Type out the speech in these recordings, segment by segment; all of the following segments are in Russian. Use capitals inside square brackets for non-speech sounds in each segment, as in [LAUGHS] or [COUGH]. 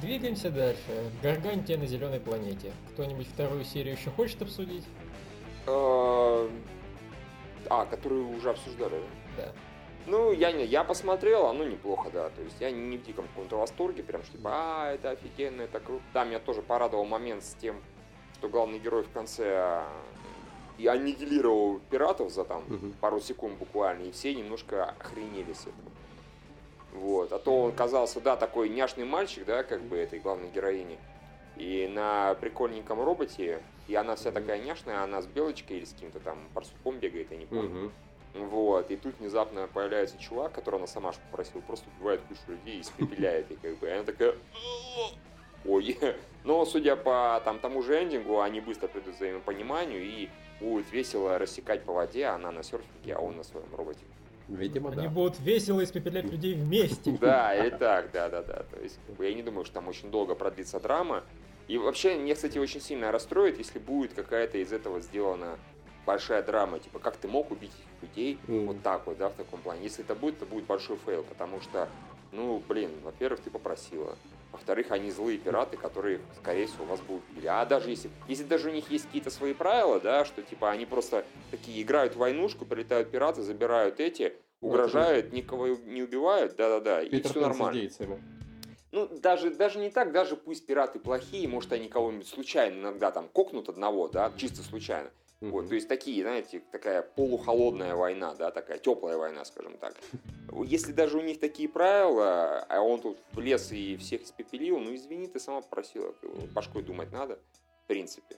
Двигаемся дальше. Гаргантия на зеленой планете. Кто-нибудь вторую серию еще хочет обсудить? А, а которую уже обсуждали, да? Да. Ну, я не, я посмотрел, оно неплохо, да. То есть я не в диком каком-то восторге, прям что типа, а, это офигенно, это круто. Да, меня тоже порадовал момент с тем, что главный герой в конце а, и аннигилировал пиратов за там угу. пару секунд буквально, и все немножко охренели с этого. Вот. А то он казался, да, такой няшный мальчик, да, как бы этой главной героини. И на прикольненьком роботе, и она вся такая няшная, она с белочкой или с каким-то там барсуком бегает, я не помню. Угу. Вот, и тут внезапно появляется чувак, которого она сама попросила, просто убивает кучу людей и испепеляет, и как бы, и она такая, ой. [LAUGHS] Но, судя по там, тому же эндингу, они быстро придут к взаимопониманию и будут весело рассекать по воде, она на серфинге, а он на своем роботе. Видимо, Они да. будут весело испепелять людей вместе. [LAUGHS] Да, и так, да, да, да. То есть, я не думаю, что там очень долго продлится драма. И вообще, меня, кстати, очень сильно расстроит, если будет какая-то из этого сделана большая драма, типа, как ты мог убить людей мм. вот так вот, да, в таком плане. Если это будет, то будет большой фейл, потому что, ну, блин, во-первых, ты попросила. Во-вторых, они злые пираты, которые, скорее всего, вас будут убили. А даже если, если даже у них есть какие-то свои правила, да, что типа они просто такие играют в войнушку, прилетают пираты, забирают эти, угрожают, никого не убивают, да-да-да, и все нормально. Ну, даже, даже не так, даже пусть пираты плохие, может, они кого-нибудь случайно иногда там кокнут одного, да, чисто случайно. Mm-hmm. Вот, то есть такие, знаете, такая полухолодная война, да, такая теплая война, скажем так. Если даже у них такие правила, а он тут влез и всех испепелил, ну извини, ты сама попросила, башкой думать надо, в принципе.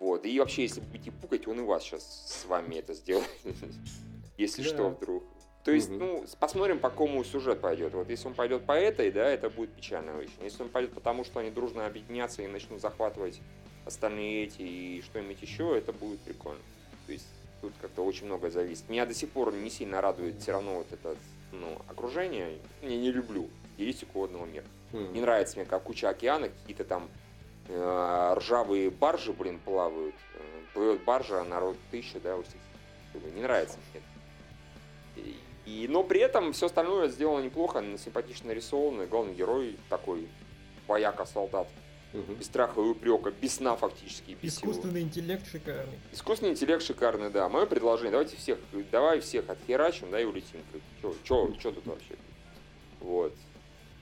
Вот, и вообще, если будете пукать, он и вас сейчас с вами это сделает, [LAUGHS] если что вдруг. То есть, ну, посмотрим, по кому сюжет пойдет. Вот если он пойдет по этой, да, это будет печально очень. Если он пойдет потому, что они дружно объединятся и начнут захватывать остальные эти и что-нибудь еще, это будет прикольно. То есть тут как-то очень многое зависит. Меня до сих пор не сильно радует все равно вот это ну, окружение. Я не люблю стилистику водного мира. Mm. Не нравится мне, как куча океана, какие-то там э, ржавые баржи, блин, плавают. Э, плывет баржа, а народ тысяча, да, вот Не нравится мне. И, и, но при этом все остальное сделано неплохо, симпатично нарисовано. Главный герой такой вояка-солдат Угу. Без страха и упрека, без сна фактически. Без Искусственный его. интеллект шикарный. Искусственный интеллект шикарный, да. Мое предложение, давайте всех, давай всех отхерачим, да, и улетим. Что тут вообще? Вот.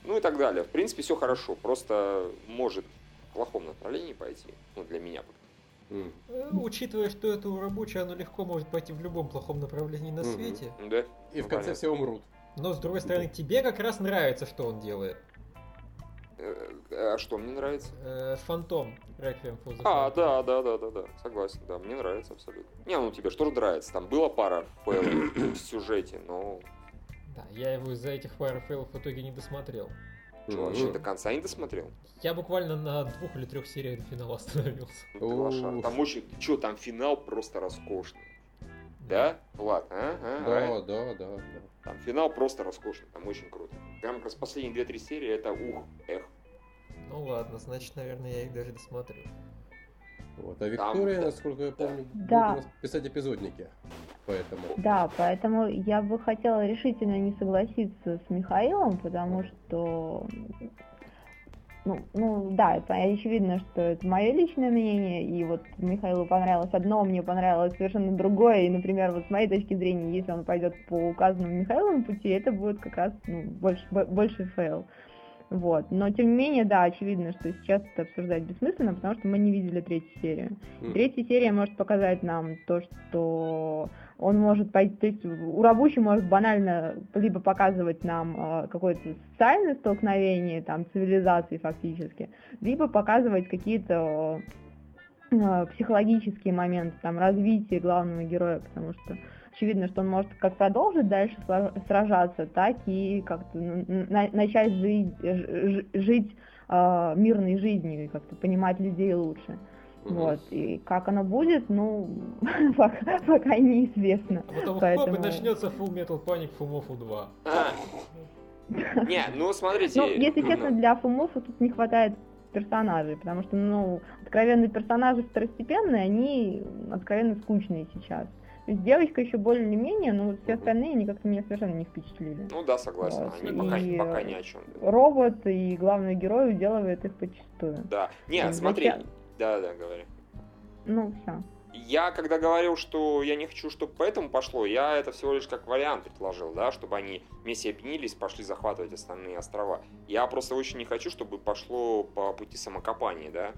Ну и так далее. В принципе, все хорошо. Просто может в плохом направлении пойти. Ну, для меня. Mm. Учитывая, что это рабочее, оно легко может пойти в любом плохом направлении на mm-hmm. свете. Да. И в конце все умрут. Но с другой стороны, тебе как раз нравится, что он делает. А что мне нравится? Э, Фантом. Реквием А, да, да, да, да, да. Согласен, да. Мне нравится абсолютно. Не, ну тебе что же нравится? Там была пара фейлов в [COUGHS] сюжете, но... Да, я его из-за этих пары фейлов в итоге не досмотрел. Что, вообще до конца не досмотрел? Я буквально на двух или трех сериях до финала [LAUGHS] остановился. Ну, Там очень... Что, там финал просто роскошный. Да, Влад, а? а? Да, да, да, да. Там финал просто роскошный, там очень круто. Прям как раз последние 2-3 серии это ух, эх. Ну ладно, значит, наверное, я их даже досмотрю. Вот, а Виктория, Там, насколько я помню, да. будет писать эпизодники. Поэтому. Да, поэтому я бы хотела решительно не согласиться с Михаилом, потому что ну, ну да, это очевидно, что это мое личное мнение, и вот Михаилу понравилось одно, мне понравилось совершенно другое, и, например, вот с моей точки зрения, если он пойдет по указанному Михаилом пути, это будет как раз ну, больше, больше fail. Вот. Но тем не менее, да, очевидно, что сейчас это обсуждать бессмысленно, потому что мы не видели третью серию. Mm. Третья серия может показать нам то, что он может пойти, то есть у рабочий может банально либо показывать нам э, какое-то социальное столкновение, там, цивилизации фактически, либо показывать какие-то э, психологические моменты, там, развитие главного героя, потому что очевидно, что он может как продолжить дальше сражаться, так и как-то начать жить, жить э, мирной жизнью и как-то понимать людей лучше. Угу. Вот. И как оно будет, ну, [LAUGHS] пока, пока неизвестно. А потом Поэтому... хоп, и начнется Full Metal Panic Фумофу 2. Не, ну смотрите. Ну, если честно, для Фумофу тут не хватает персонажей, потому что, ну, откровенные персонажи второстепенные, они откровенно скучные сейчас. То есть девочка еще более-менее, но вот все остальные они как-то меня совершенно не впечатлили. Ну да, согласен. Вот. Они пока, и пока ни о чем. Робот и главный герой уделывает их почастую. Да. Нет, смотри. Да, да, говори. Ну, все. Я, когда говорил, что я не хочу, чтобы поэтому пошло, я это всего лишь как вариант предложил, да, чтобы они вместе объединились, пошли захватывать остальные острова. Я просто очень не хочу, чтобы пошло по пути самокопания, да.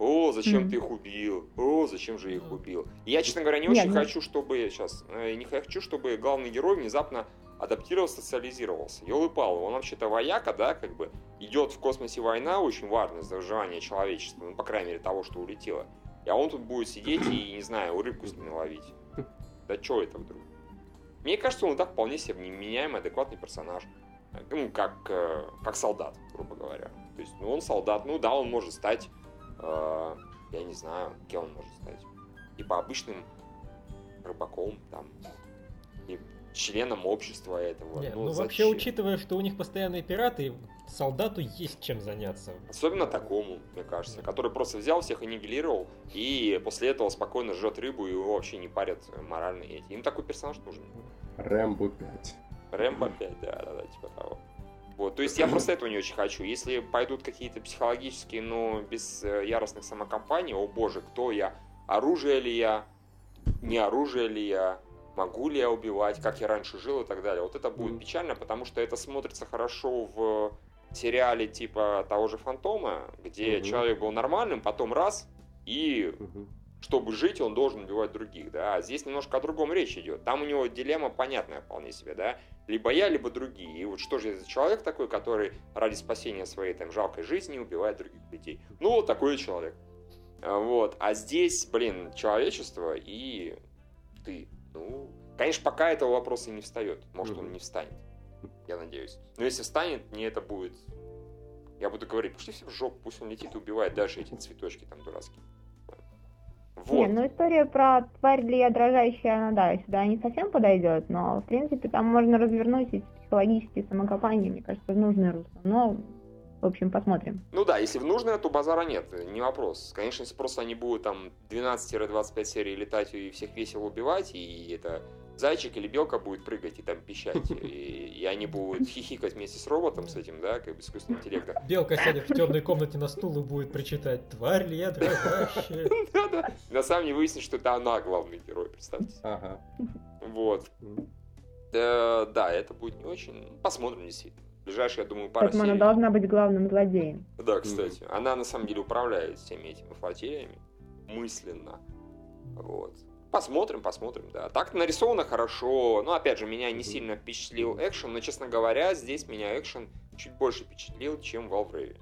О, зачем mm-hmm. ты их убил? О, зачем же их убил? Я, честно говоря, не очень Нет, хочу, чтобы сейчас э, не хочу, чтобы главный герой внезапно адаптировался, социализировался. Елы пал, он вообще-то вояка, да, как бы идет в космосе война, очень важная за выживание человечества, ну, по крайней мере, того, что улетело. А он тут будет сидеть и, не знаю, рыбку с ними ловить. Да что это вдруг? Мне кажется, он так вполне себе вменяемый, адекватный персонаж. Ну, как, э, как солдат, грубо говоря. То есть, ну, он солдат, ну да, он может стать, э, я не знаю, кем он может стать. Типа обычным рыбаком, там, и членом общества этого. Нет, ну, ну вообще, учитывая, что у них постоянные пираты, солдату есть чем заняться. Особенно такому, мне кажется, который просто взял всех аннигилировал и после этого спокойно жжет рыбу и его вообще не парят моральные эти. Им такой персонаж нужен. Рэмбо 5. Рэмбо 5, да, да, да, типа того. Вот, то есть я просто этого не очень хочу. Если пойдут какие-то психологические, но без э, яростных самокомпаний, о боже, кто я, оружие ли я, не оружие ли я, могу ли я убивать, как я раньше жил и так далее. Вот это будет печально, потому что это смотрится хорошо в сериале типа того же Фантома, где угу. человек был нормальным, потом раз, и угу. чтобы жить, он должен убивать других, да. А здесь немножко о другом речь идет. Там у него дилемма понятная вполне себе, да. Либо я, либо другие. И вот что же это за человек такой, который ради спасения своей там жалкой жизни убивает других людей? Ну, вот такой человек. А, вот. А здесь, блин, человечество и ты. Ну, конечно, пока этого вопроса не встает. Может, mm он не встанет я надеюсь. Но если встанет, мне это будет... Я буду говорить, пошли все в жопу, пусть он летит и убивает дальше эти цветочки там дурацкие. Вот. Не, ну история про тварь ли я дрожащая, она, да, сюда не совсем подойдет, но, в принципе, там можно развернуть эти психологические самокопания, мне кажется, в нужное русло. Но, в общем, посмотрим. Ну да, если в нужное, то базара нет, не вопрос. Конечно, если просто они будут там 12-25 серий летать и всех весело убивать, и это зайчик или белка будет прыгать и там пищать, [LAUGHS] и, и они будут хихикать вместе с роботом, с этим, да, как бы искусственным интеллектом. Белка [LAUGHS] сядет в темной комнате на стул и будет причитать «Тварь ли я дрожащая?» [LAUGHS] Да-да. На самом деле выяснится, что это она главный герой, представьте. Ага. Вот. Да, это будет не очень. Посмотрим, действительно. Ближайшие, я думаю, пара Поэтому она должна быть главным злодеем. Да, кстати. Она на самом деле управляет всеми этими флотилиями мысленно. Вот. Посмотрим, посмотрим, да. Так нарисовано хорошо. Но, опять же, меня не сильно впечатлил экшен, но, честно говоря, здесь меня экшен чуть больше впечатлил, чем в Valve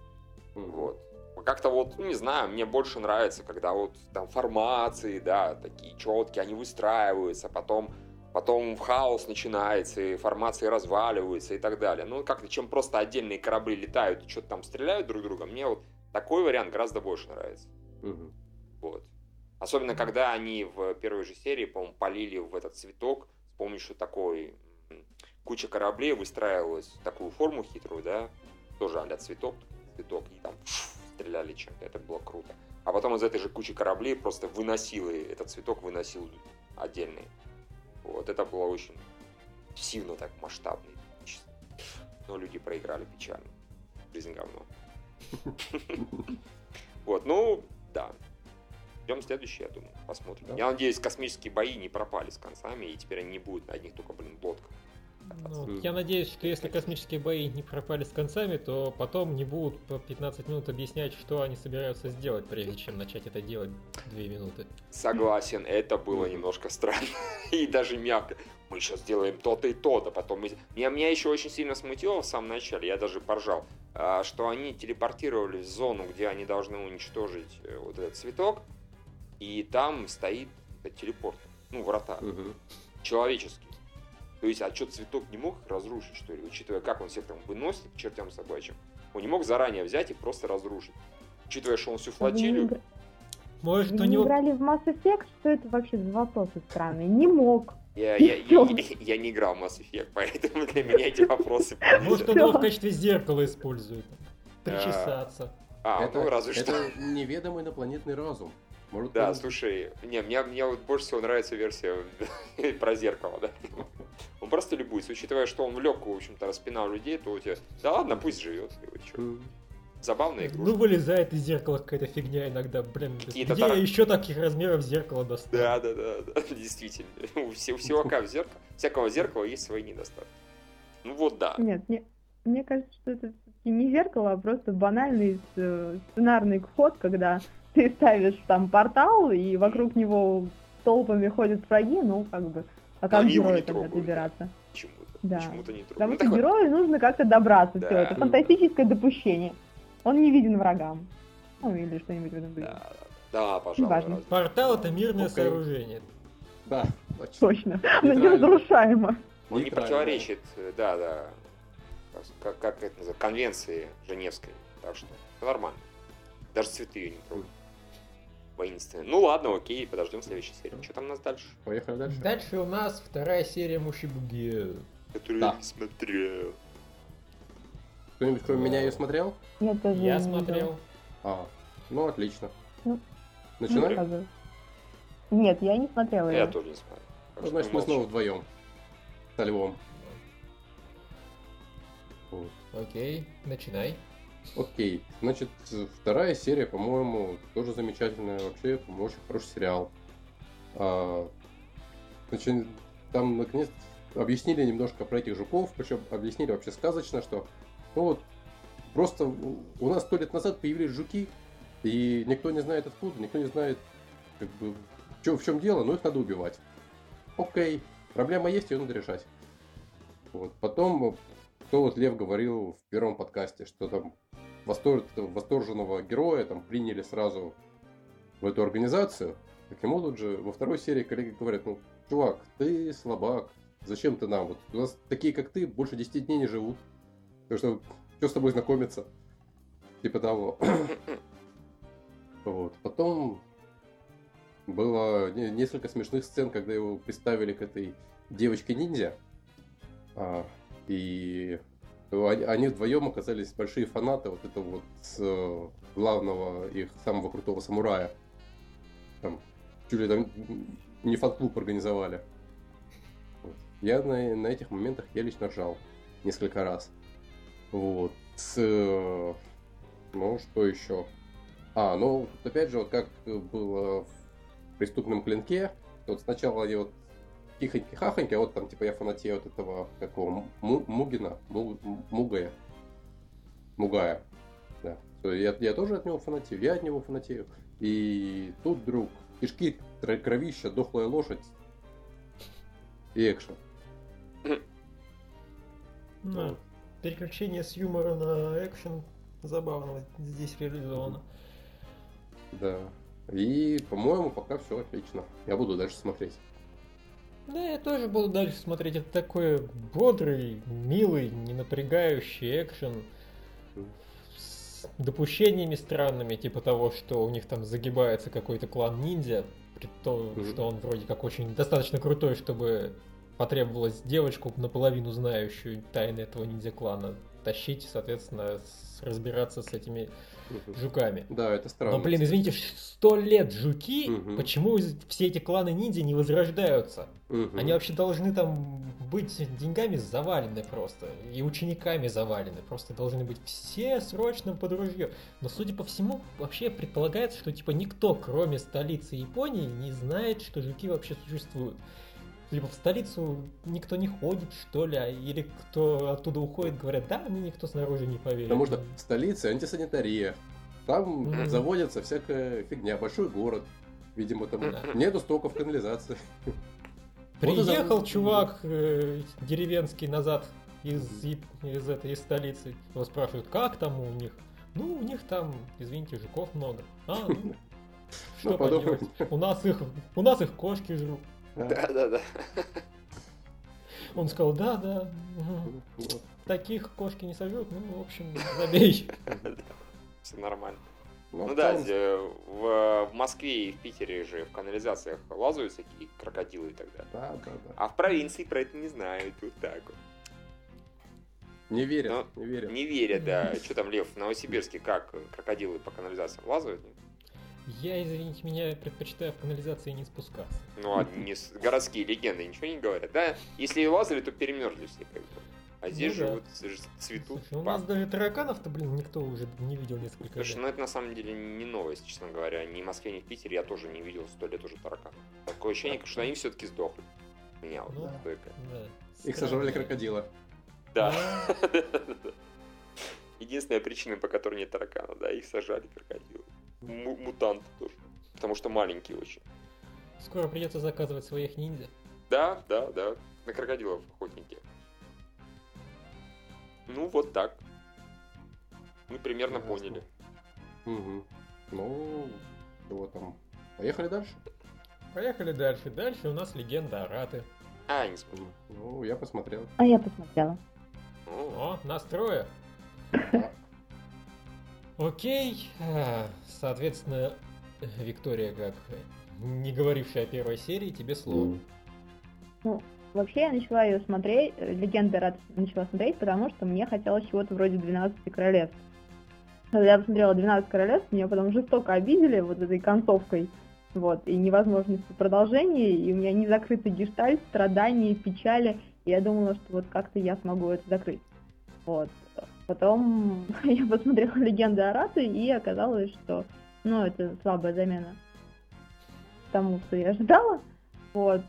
Вот. Как-то вот, ну, не знаю, мне больше нравится, когда вот там формации, да, такие четкие, они выстраиваются, потом потом хаос начинается, и формации разваливаются и так далее. Ну, как-то, чем просто отдельные корабли летают и что-то там стреляют друг друга, мне вот такой вариант гораздо больше нравится. Угу. Вот. Особенно, когда они в первой же серии, по-моему, полили в этот цветок с помощью такой куча кораблей выстраивалась в такую форму хитрую, да, тоже а цветок, цветок, и там стреляли чем-то, это было круто. А потом из этой же кучи кораблей просто выносил, этот цветок выносил отдельные. Вот, это было очень сильно так масштабно. Но люди проиграли печально. Жизнь говно. Вот, ну, да, Ждем следующий, я думаю, посмотрим. Я надеюсь, космические бои не пропали с концами, и теперь они не будут на одних только, блин, лодках. Ну, я надеюсь, что если космические бои не пропали с концами, то потом не будут по 15 минут объяснять, что они собираются сделать, прежде чем начать это делать 2 минуты. Согласен, это было немножко странно [LAUGHS] и даже мягко. Мы сейчас сделаем то-то и то-то, потом... Меня, меня еще очень сильно смутило в самом начале, я даже поржал, а, что они телепортировались в зону, где они должны уничтожить э, вот этот цветок, и там стоит телепорт, ну, врата, угу. человеческий. То есть, а что, цветок не мог разрушить, что ли, учитывая, как он всех там выносит к чертям собачьим? Он не мог заранее взять и просто разрушить. Учитывая, что он всю флотилию... Может, Вы у него... играли в Mass Effect? Что это вообще за вопросы странные? Не мог. Я, я, я, я, я не играл в Mass Effect, поэтому для меня эти [LAUGHS] вопросы... Может, он его в [LAUGHS] качестве зеркала использует. Причесаться. А, это, ну разве что. Это неведомый инопланетный разум. Может, да, он... слушай, не, мне, мне вот больше всего нравится версия [LAUGHS] про зеркало, да. [LAUGHS] Он просто любуется, учитывая, что он в легкую, в общем-то, распинал людей, то у тебя, да ладно, пусть живет. Забавная игрушка. Ну, вылезает из зеркала какая-то фигня иногда, блин. Где тар... еще таких размеров зеркало достать? Да, да, да, да, [LAUGHS] действительно. У всего в зеркала, всякого зеркала есть свои недостатки. Ну вот да. Нет, мне, мне кажется, что это не зеркало, а просто банальный э, сценарный ход, когда ты ставишь там портал, и вокруг него толпами ходят враги, ну, как бы, а как герою тогда добираться? Почему-то. Да. Почему-то не Потому ну, что такой... герою нужно как-то добраться, да. все, это фантастическое допущение. Он не виден врагам. Ну, или что-нибудь в этом духе. Да, да, пожалуйста. Портал это мирное okay. сооружение. Да, точно. Точно. Оно неразрушаемо. Он не противоречит, да, да, как, как это называется, конвенции Женевской. Так что нормально. Даже цветы ее не трогают. Воинственные. Ну ладно, окей, подождем следующей серии. Что там у нас дальше? Поехали дальше. Дальше у нас вторая серия Мушибуги. Которую да. я не смотрел. Кто-нибудь кроме меня ее смотрел? Я тоже Я смотрел. А, ну отлично. Ну, Начинаем? Нет, я не смотрела. Я тоже не смотрел. Ну, значит, мы снова вдвоем. Со львом. Вот. Окей, начинай. Окей, значит, вторая серия, по-моему, тоже замечательная. Вообще, очень хороший сериал. А, значит, там, наконец, объяснили немножко про этих жуков, причем объяснили вообще сказочно, что ну вот просто у нас сто лет назад появились жуки, и никто не знает откуда, никто не знает, как бы, в чем дело, но их надо убивать. Окей, проблема есть, ее надо решать. Вот. Потом, кто вот Лев говорил в первом подкасте, что там восторг, восторженного героя там приняли сразу в эту организацию. Так ему тут же во второй серии коллеги говорят, ну, чувак, ты слабак, зачем ты нам? Вот у нас такие, как ты, больше 10 дней не живут. Так что, что с тобой знакомиться? Типа того. [COUGHS] вот. Потом было несколько смешных сцен, когда его представили к этой девочке-ниндзя. А, и они вдвоем оказались большие фанаты вот этого вот э, главного их самого крутого самурая. Там, чуть ли там не фан-клуб организовали. Я на, на этих моментах я лично ржал несколько раз. Вот. С, ну, что еще? А, ну, опять же, вот как было в преступном клинке, вот сначала они вот тихоньки-хахоньки, а вот там, типа, я фанатею от этого, какого, Мугина, Мугая, Мугая, да. Я, я тоже от него фанатею, я от него фанатею. И тут вдруг кишки, кровища, дохлая лошадь и экшен. Ну, переключение с юмора на экшен забавно здесь реализовано. Да. И, по-моему, пока все отлично. Я буду дальше смотреть. Да, я тоже буду дальше смотреть. Это такой бодрый, милый, не напрягающий экшен с допущениями странными, типа того, что у них там загибается какой-то клан ниндзя, при том, mm-hmm. что он вроде как очень достаточно крутой, чтобы потребовалось девочку, наполовину знающую тайны этого ниндзя-клана, тащить, соответственно, разбираться с этими жуками. Да, это странно. Но, блин, извините, сто лет жуки, угу. почему все эти кланы ниндзя не возрождаются? Угу. Они вообще должны там быть деньгами завалены просто, и учениками завалены, просто должны быть все срочно под ружье. Но, судя по всему, вообще предполагается, что типа никто, кроме столицы Японии, не знает, что жуки вообще существуют либо в столицу никто не ходит, что ли, а или кто оттуда уходит, говорят, да, мне никто снаружи не поверит. Потому что в столице антисанитария, там mm-hmm. заводится всякая фигня, большой город, видимо, там mm-hmm. нету стоков канализации. Приехал вот чувак э, деревенский назад из, из этой из столицы. Его спрашивают, как там у них? Ну, у них там, извините, жуков много. А, ну, [LAUGHS] что ну, поделать? У нас их, у нас их кошки жрут. [LAUGHS] Да, да, да. Он сказал, да, да, таких кошки не сожрут, ну, в общем, забей. [LAUGHS] Все нормально. Ну, ну да, в, в Москве и в Питере же в канализациях лазают всякие крокодилы и так далее. Да, да, да. А в провинции про это не знают, вот так вот. Не верят, ну, не верят. Не верят, да. Что там, Лев, в Новосибирске как крокодилы по канализациям лазают? Я, извините меня, предпочитаю в канализации не спускаться. Ну, а не с... городские легенды ничего не говорят, да? Если и лазали, то перемерзли все как бы. А здесь ну, же да. вот цветут. Слушай, у нас даже тараканов-то, блин, никто уже не видел несколько Слушай, лет. ну это на самом деле не новость, честно говоря. Ни в Москве, ни в Питере я тоже не видел сто лет уже тараканов. Такое ощущение, что они все-таки сдохли. Меня вот ну. Да. Их сожрали крокодила. Да. [LAUGHS] Единственная причина, по которой нет тараканов, да, их сажали крокодилы. Мутанты тоже. Потому что маленькие очень. Скоро придется заказывать своих ниндзя. Да, да, да. На крокодилов охотники. Ну, вот так. Мы примерно Ясно. поняли. Угу. Ну, что там? Поехали дальше? Поехали дальше. Дальше у нас легенда Араты. А, не смотрел. Ну, я посмотрел. А я посмотрела. О, настроя. Окей. А, соответственно, Виктория, как не говорившая о первой серии, тебе слово. Ну, Вообще я начала ее смотреть, э, Легенды рад начала смотреть, потому что мне хотелось чего-то вроде 12 королевств. Когда я посмотрела 12 королевств, меня потом жестоко обидели вот этой концовкой, вот, и невозможностью продолжения, и у меня не закрытый гештальт, страдания, печали, и я думала, что вот как-то я смогу это закрыть. Вот. Потом [LAUGHS] я посмотрела [LAUGHS] «Легенды Араты», и оказалось, что, ну, это слабая замена тому, что я ожидала. Вот.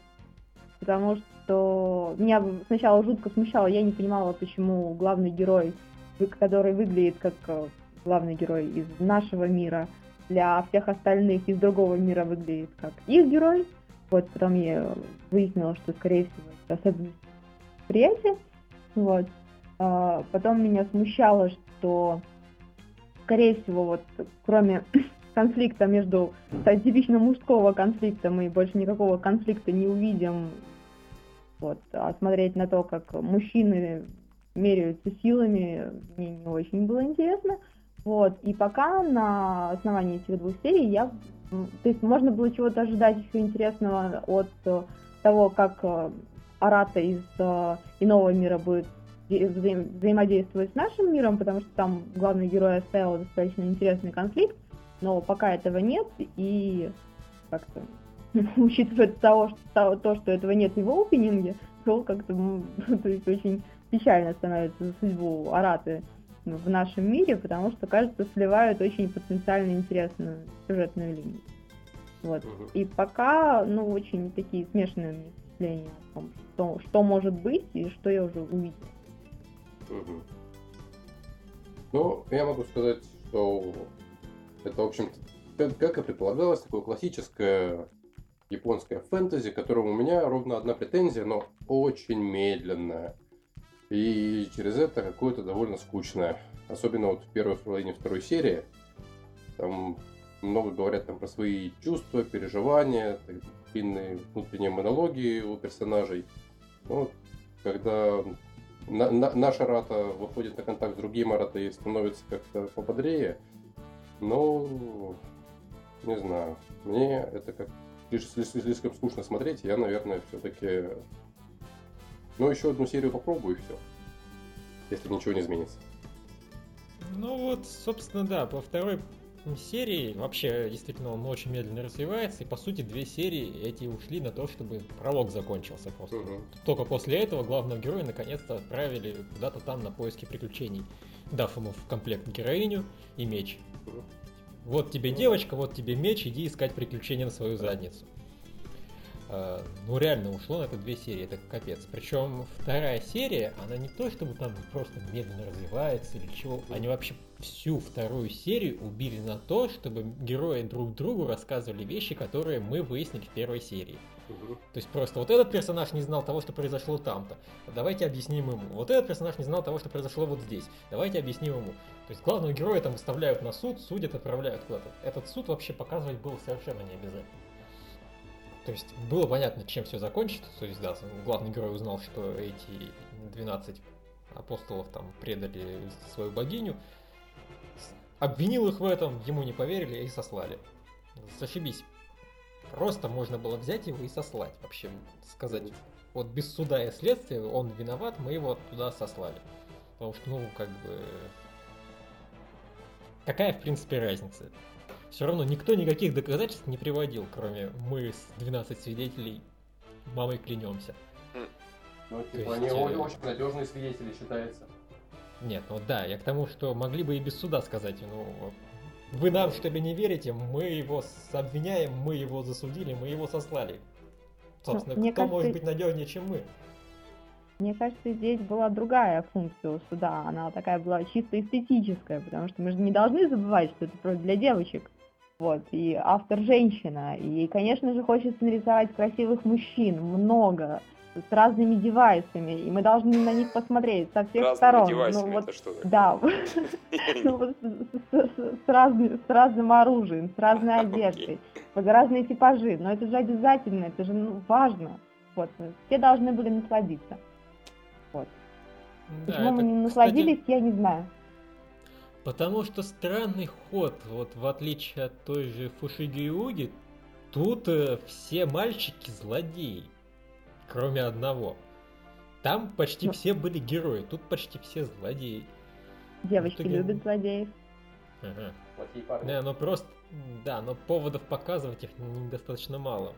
Потому что что меня сначала жутко смущало, я не понимала, почему главный герой, который выглядит как э, главный герой из нашего мира, для всех остальных из другого мира выглядит как их герой. Вот потом я выяснила, что, скорее всего, это особенность восприятия. Вот. А потом меня смущало, что, скорее всего, вот кроме [CLEARS THROAT] конфликта между типично мужского конфликта мы больше никакого конфликта не увидим вот. А смотреть на то, как мужчины меряются силами, мне не очень было интересно. Вот. И пока на основании этих двух серий я... То есть можно было чего-то ожидать еще интересного от того, как э, Арата из э, иного мира будет взаим взаимодействовать с нашим миром, потому что там главный герой оставил достаточно интересный конфликт, но пока этого нет, и как-то [LAUGHS] учитывая того, что, то, что этого нет и в опенинге, то как-то [LAUGHS] то есть очень печально становится за судьбу Араты в нашем мире, потому что, кажется, сливают очень потенциально интересную сюжетную линию. Вот. Угу. И пока, ну, очень такие смешанные впечатления о том, что, что может быть и что я уже увидела. Ну, я могу сказать, что это, в общем-то, как и предполагалось, такое классическое японское фэнтези, которому у меня ровно одна претензия, но очень медленная. И через это какое-то довольно скучное. Особенно вот в первой половине второй серии. Там много говорят там про свои чувства, переживания, длинные внутренние монологи у персонажей. Но когда на, на, наша рата выходит на контакт с другим ратой и становится как-то пободрее, но не знаю, мне это как слишком скучно смотреть, я, наверное, все-таки... Ну, еще одну серию попробую и все. Если ничего не изменится. Ну вот, собственно, да, по второй серии вообще действительно он очень медленно развивается, и по сути две серии эти ушли на то, чтобы пролог закончился просто. Угу. Только после этого главного героя наконец-то отправили куда-то там на поиски приключений, дав ему в комплект героиню и меч. Угу. Вот тебе девочка, вот тебе меч, иди искать приключения на свою задницу. Uh, ну реально ушло на это две серии, это капец. Причем вторая серия, она не то чтобы там просто медленно развивается или чего, они вообще всю вторую серию убили на то, чтобы герои друг другу рассказывали вещи, которые мы выяснили в первой серии. Угу. То есть просто вот этот персонаж не знал того, что произошло там-то. Давайте объясним ему. Вот этот персонаж не знал того, что произошло вот здесь. Давайте объясним ему. То есть главного героя там выставляют на суд, судят, отправляют куда-то. Этот суд вообще показывать было совершенно не обязательно. То есть было понятно, чем все закончится. То есть, да, главный герой узнал, что эти 12 апостолов там предали свою богиню, обвинил их в этом, ему не поверили и сослали. Зашибись. Просто можно было взять его и сослать. Вообще сказать, вот без суда и следствия он виноват, мы его туда сослали. Потому что, ну, как бы... Какая, в принципе, разница? Все равно никто никаких доказательств не приводил, кроме мы с 12 свидетелей мамой клянемся. Ну, типа, есть, они э... очень надежные свидетели считаются. Нет, ну да, я к тому, что могли бы и без суда сказать, ну, вы нам что ли не верите, мы его обвиняем, мы его засудили, мы его сослали. Собственно, ну, кто кажется, может быть надежнее, чем мы? Мне кажется, здесь была другая функция у суда. Она такая была чисто эстетическая, потому что мы же не должны забывать, что это просто для девочек. Вот, и автор женщина. И, конечно же, хочется нарисовать красивых мужчин, много, с разными девайсами, и мы должны на них посмотреть со всех Разными сторон. Девайсами, ну, вот, это что такое? Да, [LAUGHS] [LAUGHS] ну, с разным оружием, с разной [LAUGHS] одеждой, разные типажи. Но это же обязательно, это же ну, важно. Вот, все должны были насладиться. Вот. Почему мы не насладились, я не знаю. Потому что странный ход, вот в отличие от той же Фушиги Уги, тут э, все мальчики злодеи, кроме одного. Там почти ну, все были герои, тут почти все злодеи. Девочки итоге... любят злодеев. Ага. Не, ну просто, да, но поводов показывать их недостаточно мало.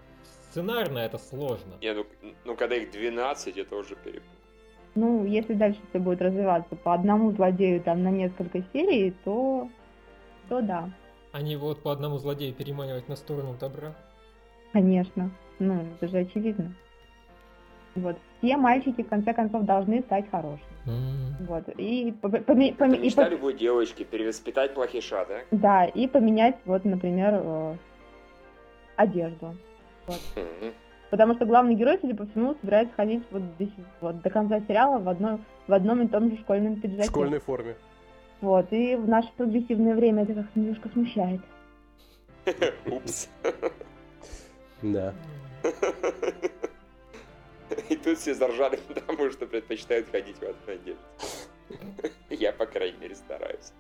Сценарно это сложно. Не, ну, ну когда их 12, это уже перепутал. Ну, если дальше все будет развиваться по одному злодею там на несколько серий, то, то да. Они вот по одному злодею переманивать на сторону добра? Конечно. Ну, это же очевидно. Вот. Все мальчики, в конце концов, должны стать хорошими. Mm. Вот. И, поме- поме- и по- любой девочки, перевоспитать плохиша, да? Да, и поменять, вот, например, э- одежду. Вот. Mm-hmm. Потому что главный герой, судя по всему, собирается ходить вот, здесь, вот до конца сериала в, одной, в одном и том же школьном пиджаке. В школьной форме. Вот, и в наше прогрессивное время это как-то немножко смущает. [LAUGHS] Упс. [LAUGHS] Да. [LAUGHS] И тут все заржали, потому что предпочитают ходить в одной одежде. Я, по крайней мере, стараюсь.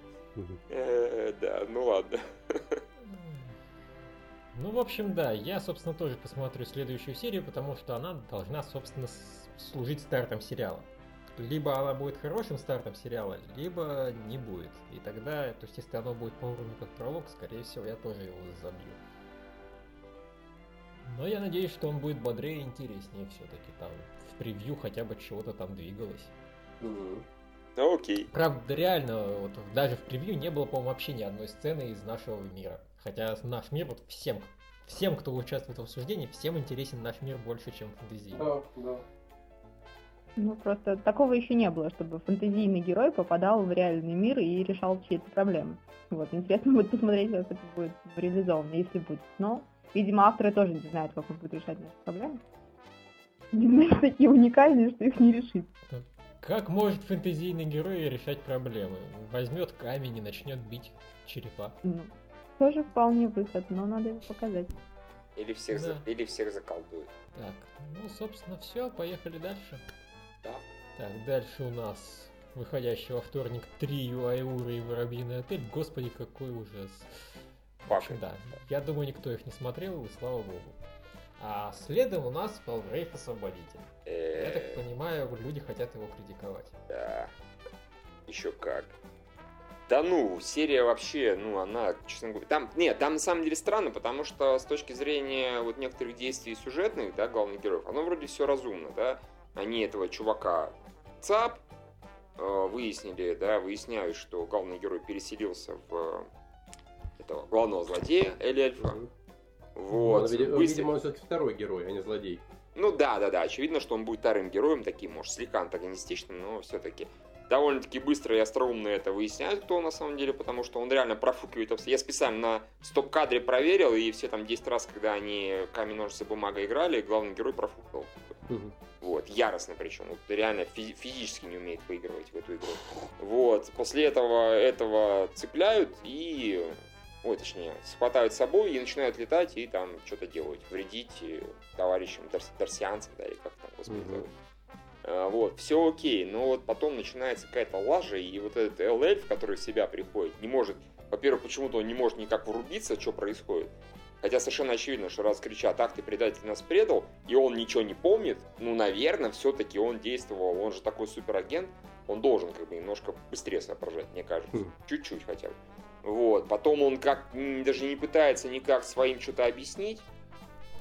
Э, да, ну ладно. Ну, в общем, да, я, собственно, тоже посмотрю следующую серию, потому что она должна, собственно, служить стартом сериала. Либо она будет хорошим стартом сериала, либо не будет. И тогда, то есть, если оно будет по уровню как пролог, скорее всего, я тоже его забью. Но я надеюсь, что он будет бодрее и интереснее все-таки. Там в превью хотя бы чего-то там двигалось. Угу. Ну окей. Правда, реально, вот даже в превью не было, по-моему, вообще ни одной сцены из нашего мира. Хотя наш мир, вот всем, всем, кто участвует в обсуждении, всем интересен наш мир больше, чем фэнтезийный. Да, да. Ну, просто такого еще не было, чтобы фэнтезийный герой попадал в реальный мир и решал чьи-то проблемы. Вот, интересно будет посмотреть, как это будет реализовано, если будет. Но, видимо, авторы тоже не знают, как он будет решать наши проблемы. Видно, такие уникальные, что их не решить. Как может фэнтезийный герой решать проблемы? Возьмет камень и начнет бить черепа. Ну, тоже вполне выход, но надо его показать. Или всех, да. за... Или всех заколдует. Так, ну, собственно, все, поехали дальше. Да. Так, дальше у нас выходящий во вторник Трио, Айура и Воробьиный отель. Господи, какой ужас. Паша. Да, я думаю, никто их не смотрел, и слава богу. А следом у нас Фалгрейв Освободитель. Я так понимаю, люди хотят его критиковать. Да. Еще как. Да ну, серия вообще, ну, она, честно говоря, там, нет, там на самом деле странно, потому что с точки зрения вот некоторых действий сюжетных, да, главных героев, оно вроде все разумно, да, они этого чувака ЦАП, э, выяснили, да, выясняют, что главный герой переселился в этого главного злодея Эль Эльфа. Вот. Ну, видимо, видимо, он все-таки второй герой, а не злодей. Ну да, да, да, очевидно, что он будет вторым героем, таким, может, слегка антагонистичным, но все-таки довольно-таки быстро и остроумно это выясняют, кто на самом деле, потому что он реально профукивает. Я специально на стоп-кадре проверил, и все там 10 раз, когда они камень, ножницы, бумага играли, главный герой профукал. Угу. Вот, яростно причем. Вот, реально физи- физически не умеет выигрывать в эту игру. Вот, после этого этого цепляют и ой, точнее, схватают с собой и начинают летать и там что-то делать, вредить э, товарищам дарс- дарсианцам, да, или как там, господи, угу. А, вот, все окей, но вот потом начинается какая-то лажа, и вот этот ЛЛ, который в себя приходит, не может, во-первых, почему-то он не может никак врубиться, что происходит. Хотя совершенно очевидно, что раз кричат, ах, ты предатель нас предал, и он ничего не помнит, ну, наверное, все-таки он действовал, он же такой суперагент, он должен как бы немножко быстрее соображать, мне кажется. Хм. Чуть-чуть хотя бы. Вот. Потом он как даже не пытается никак своим что-то объяснить.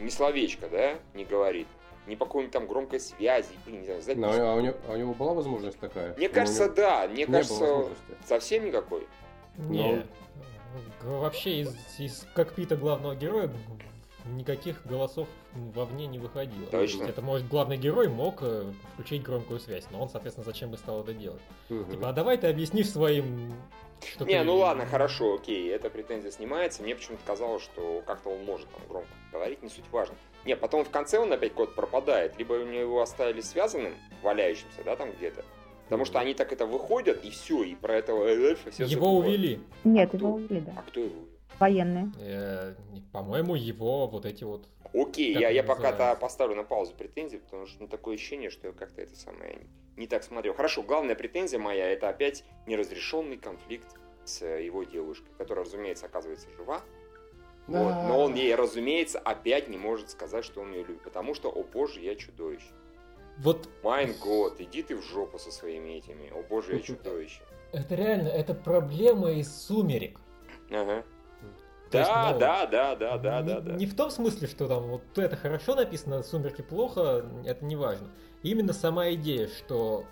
Ни словечко, да, не говорит. Ни по какой-нибудь там громкой связи, блин, не знаю, записи. Но, а, у него, а у него была возможность такая? Мне кажется, него... да. Мне кажется, совсем никакой. Нет. Но... Вообще из, из кокпита главного героя никаких голосов вовне не выходило. Точно. это, может, главный герой мог э, включить громкую связь, но он, соответственно, зачем бы стал это делать? Угу. Типа, а давай ты объяснишь своим... Что не, ты... ну ладно, хорошо, окей, эта претензия снимается. Мне почему-то казалось, что как-то он может там громко говорить, не суть важно. Не, потом в конце он опять куда-то пропадает. Либо у него оставили связанным, валяющимся, да, там где-то. Потому что они так это выходят, и все, и про этого эльфа все Его забывают. увели. Нет, его увели, да. А кто его увел? Военные. Э, по-моему, его вот эти вот... Окей, я, я пока-то поставлю на паузу претензии, потому что ну, такое ощущение, что я как-то это самое не так смотрел. Хорошо, главная претензия моя, это опять неразрешенный конфликт с его девушкой, которая, разумеется, оказывается жива. Да. Вот, но он ей, разумеется, опять не может сказать, что он ее любит, потому что, о боже, я чудовище. Вот... Майн год, иди ты в жопу со своими этими, о боже, я чудовище. Это реально, это проблема из сумерек. Ага. Да, есть, ну, да, да, да, да, не, да, да. Не в том смысле, что там вот это хорошо написано, сумерки плохо, это не важно. Именно сама идея, что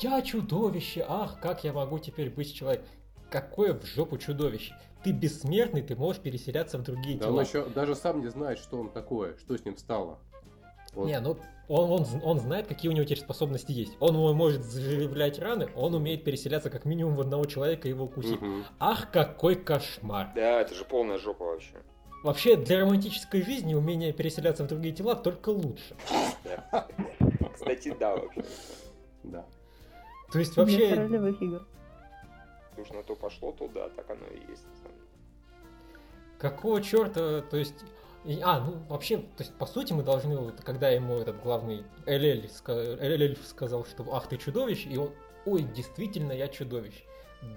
я чудовище, ах, как я могу теперь быть человеком. Какое в жопу чудовище? Ты бессмертный, ты можешь переселяться в другие да тела. Он еще даже сам не знает, что он такое, что с ним стало. Вот. Не, ну он, он, он знает, какие у него теперь способности есть. Он может заживлять раны, он умеет переселяться как минимум в одного человека и его укусить. Угу. Ах, какой кошмар. Да, это же полная жопа вообще. Вообще, для романтической жизни умение переселяться в другие тела только лучше. Кстати, да, вообще. Да. То есть вообще... игр. Уж на то пошло, то да, так оно и есть. Какого черта, то есть и, а, ну вообще, то есть по сути мы должны, вот, когда ему этот главный Элель, Элель сказал, что ах ты чудовище, и он, ой, действительно я чудовище.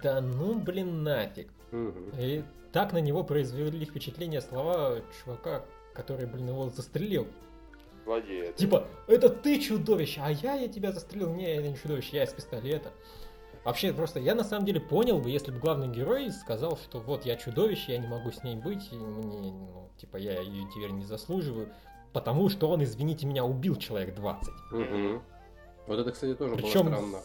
Да ну блин нафиг. Угу. И так на него произвели впечатление слова чувака, который, блин, его застрелил. Владеет. Типа, это ты чудовище, а я, я тебя застрелил. Не, я не чудовище, я из пистолета. Вообще, просто я на самом деле понял бы, если бы главный герой сказал, что вот я чудовище, я не могу с ней быть, и мне, ну, типа, я ее теперь не заслуживаю, потому что он, извините меня, убил человек 20. Угу. Вот это, кстати, тоже Причем было странно.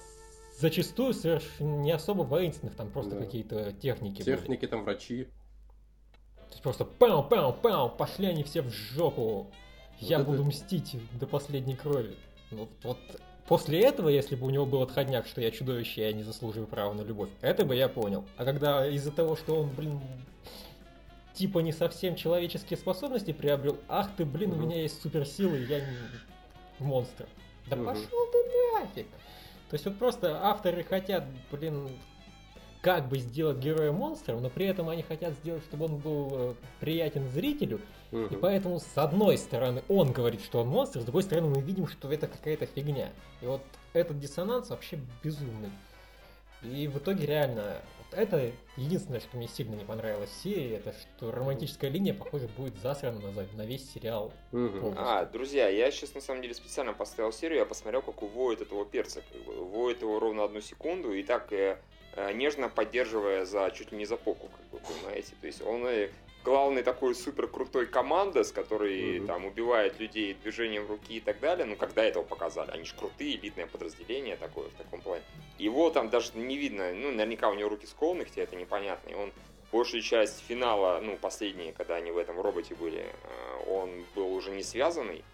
Зачастую совершенно не особо воинственных, там просто да. какие-то техники. Техники, были. там врачи. То есть просто пау, пау, пау, пошли они все в жопу. Вот я это... буду мстить до последней крови. Ну, вот После этого, если бы у него был отходняк, что я чудовище, я не заслуживаю права на любовь, это бы я понял. А когда из-за того, что он, блин, типа не совсем человеческие способности приобрел, ах ты, блин, угу. у меня есть суперсилы, я не монстр. Да угу. пошел ты нафиг! То есть вот просто авторы хотят, блин, как бы сделать героя монстром, но при этом они хотят сделать, чтобы он был э, приятен зрителю, Угу. И поэтому, с одной стороны, он говорит, что он монстр, с другой стороны, мы видим, что это какая-то фигня. И вот этот диссонанс вообще безумный. И в итоге реально, вот это единственное, что мне сильно не понравилось в серии, это что романтическая линия, похоже, будет засрана на, на весь сериал. Угу. А, друзья, я сейчас на самом деле специально поставил серию, я посмотрел, как уводит этого перца. Уводит его ровно одну секунду, и так э, нежно поддерживая за чуть ли не за попу, как вы понимаете. То есть он э, главный такой супер крутой команда, с которой mm-hmm. там убивает людей движением руки и так далее. Ну, когда этого показали, они же крутые, элитное подразделение такое в таком плане. Его там даже не видно, ну, наверняка у него руки скованы, хотя это непонятно. И он большую часть финала, ну, последние, когда они в этом роботе были, э, он был уже не связанный.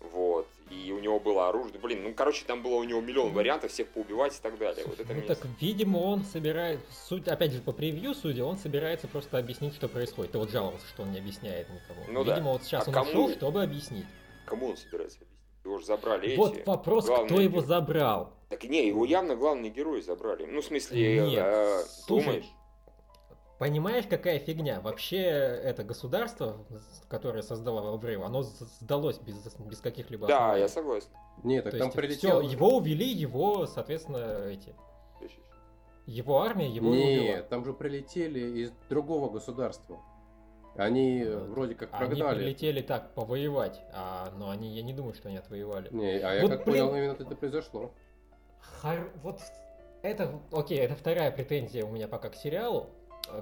Вот. И у него было оружие. Блин, ну, короче, там было у него миллион вариантов всех поубивать и так далее. Вот это ну, так, видимо, он собирает... Суть, опять же, по превью, судя, он собирается просто объяснить, что происходит. Ты вот жаловался, что он не объясняет никому. Ну, видимо, да. вот сейчас а он кому... ушел, чтобы объяснить. Кому он собирается объяснить? Его же забрали Вот эти вопрос, кто его герои. забрал. Так не, его явно главные герои забрали. Ну, в смысле, Нет, э, слушай, думаешь? Понимаешь, какая фигня? Вообще, это государство, которое создало обрыв, оно сдалось без, без каких-либо Да, оснований. я согласен. Нет, так То там прилетело... Все, его увели, его, соответственно, эти... Его армия, его Нет, убила. там же прилетели из другого государства. Они вот. вроде как прогнали. Они прилетели так, повоевать, а, но они, я не думаю, что они отвоевали. Не, а я вот, как блин, понял, именно это произошло. Хар... Вот это, окей, это вторая претензия у меня пока к сериалу э,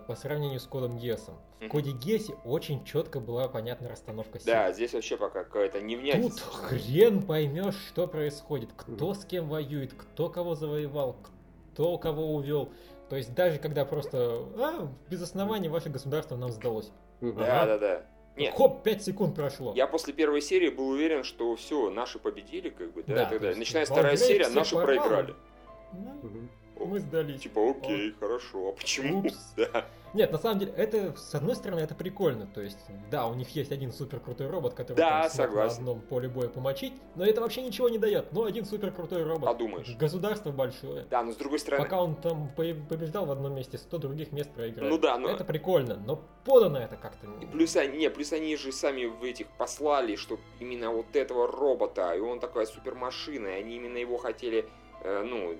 по сравнению с Кодом Гессом. В Коде Гессе очень четко была понятна расстановка сил. Да, здесь вообще пока какая-то невнятность. Тут хрен поймешь, что происходит, кто с кем воюет, кто кого завоевал, кто кого увел. То есть даже когда просто а, без основания ваше государство нам сдалось. Да, ага. да, да. Нет. Хоп, 5 секунд прошло. Я после первой серии был уверен, что все, наши победили, как бы, да, да тогда. Начиная вторая серия, наши порвал. проиграли. Ну, мы сдались. Типа, окей, О. хорошо, а почему? [LAUGHS] Да. Нет, на самом деле, это, с одной стороны, это прикольно. То есть, да, у них есть один супер крутой робот, который да, там на одном поле боя помочить, но это вообще ничего не дает. Ну, один супер крутой робот. А думаешь? Государство большое. Да, но с другой стороны... Пока он там побеждал в одном месте, 100 других мест проиграл. Ну да, но... Это прикольно, но подано это как-то... И плюс они, не, плюс они же сами в этих послали, что именно вот этого робота, и он такая супермашина, и они именно его хотели, э, ну,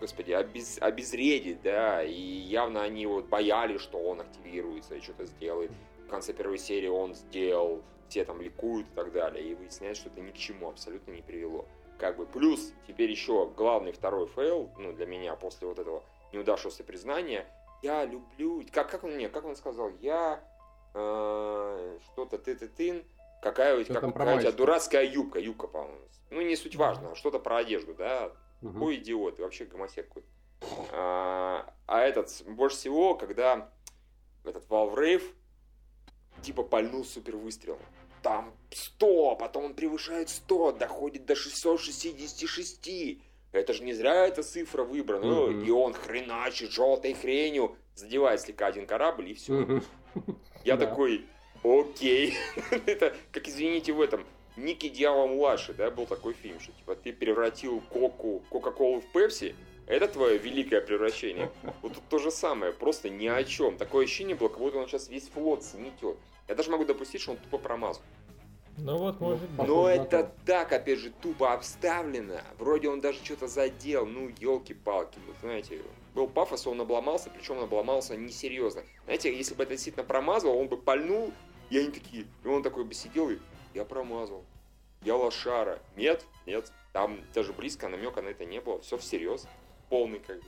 господи, обез, обезвредить, да, и явно они вот боялись, что он активируется и что-то сделает. В конце первой серии он сделал, все там ликуют и так далее, и выясняется, что это ни к чему абсолютно не привело. Как бы плюс теперь еще главный второй fail, ну, для меня после вот этого неудавшегося признания, я люблю, как, как он мне, как он сказал, я э, что-то ты-ты-тын, какая, как, какая у тебя дурацкая юбка, юбка, по-моему. Ну, не суть важно, что-то про одежду, да, Угу. Какой идиот, и вообще гомосек какой. А, а этот, больше всего, когда этот Rave типа пальнул супер выстрел. Там 100, потом он превышает 100, доходит до 666. Это же не зря эта цифра выбрана. Mm-hmm. И он хреначит желтой хренью, задевает слегка один корабль, и все. Mm-hmm. Я такой, окей. [LAUGHS] Это, как извините, в этом Ники Дьявол младший, да, был такой фильм, что типа ты превратил коку, Кока-Колу в Пепси, это твое великое превращение. Вот тут то же самое, просто ни о чем. Такое ощущение было, как будто он сейчас весь флот сметет. Я даже могу допустить, что он тупо промазал. Ну вот, может быть. Но это так, опять же, тупо обставлено. Вроде он даже что-то задел. Ну, елки-палки. Вот знаете, был пафос, он обломался, причем он обломался несерьезно. Знаете, если бы это действительно промазал, он бы пальнул, и они такие, и он такой бы сидел и я промазал. Я лошара. Нет, нет. Там даже близко намека на это не было. Все всерьез. Полный как бы.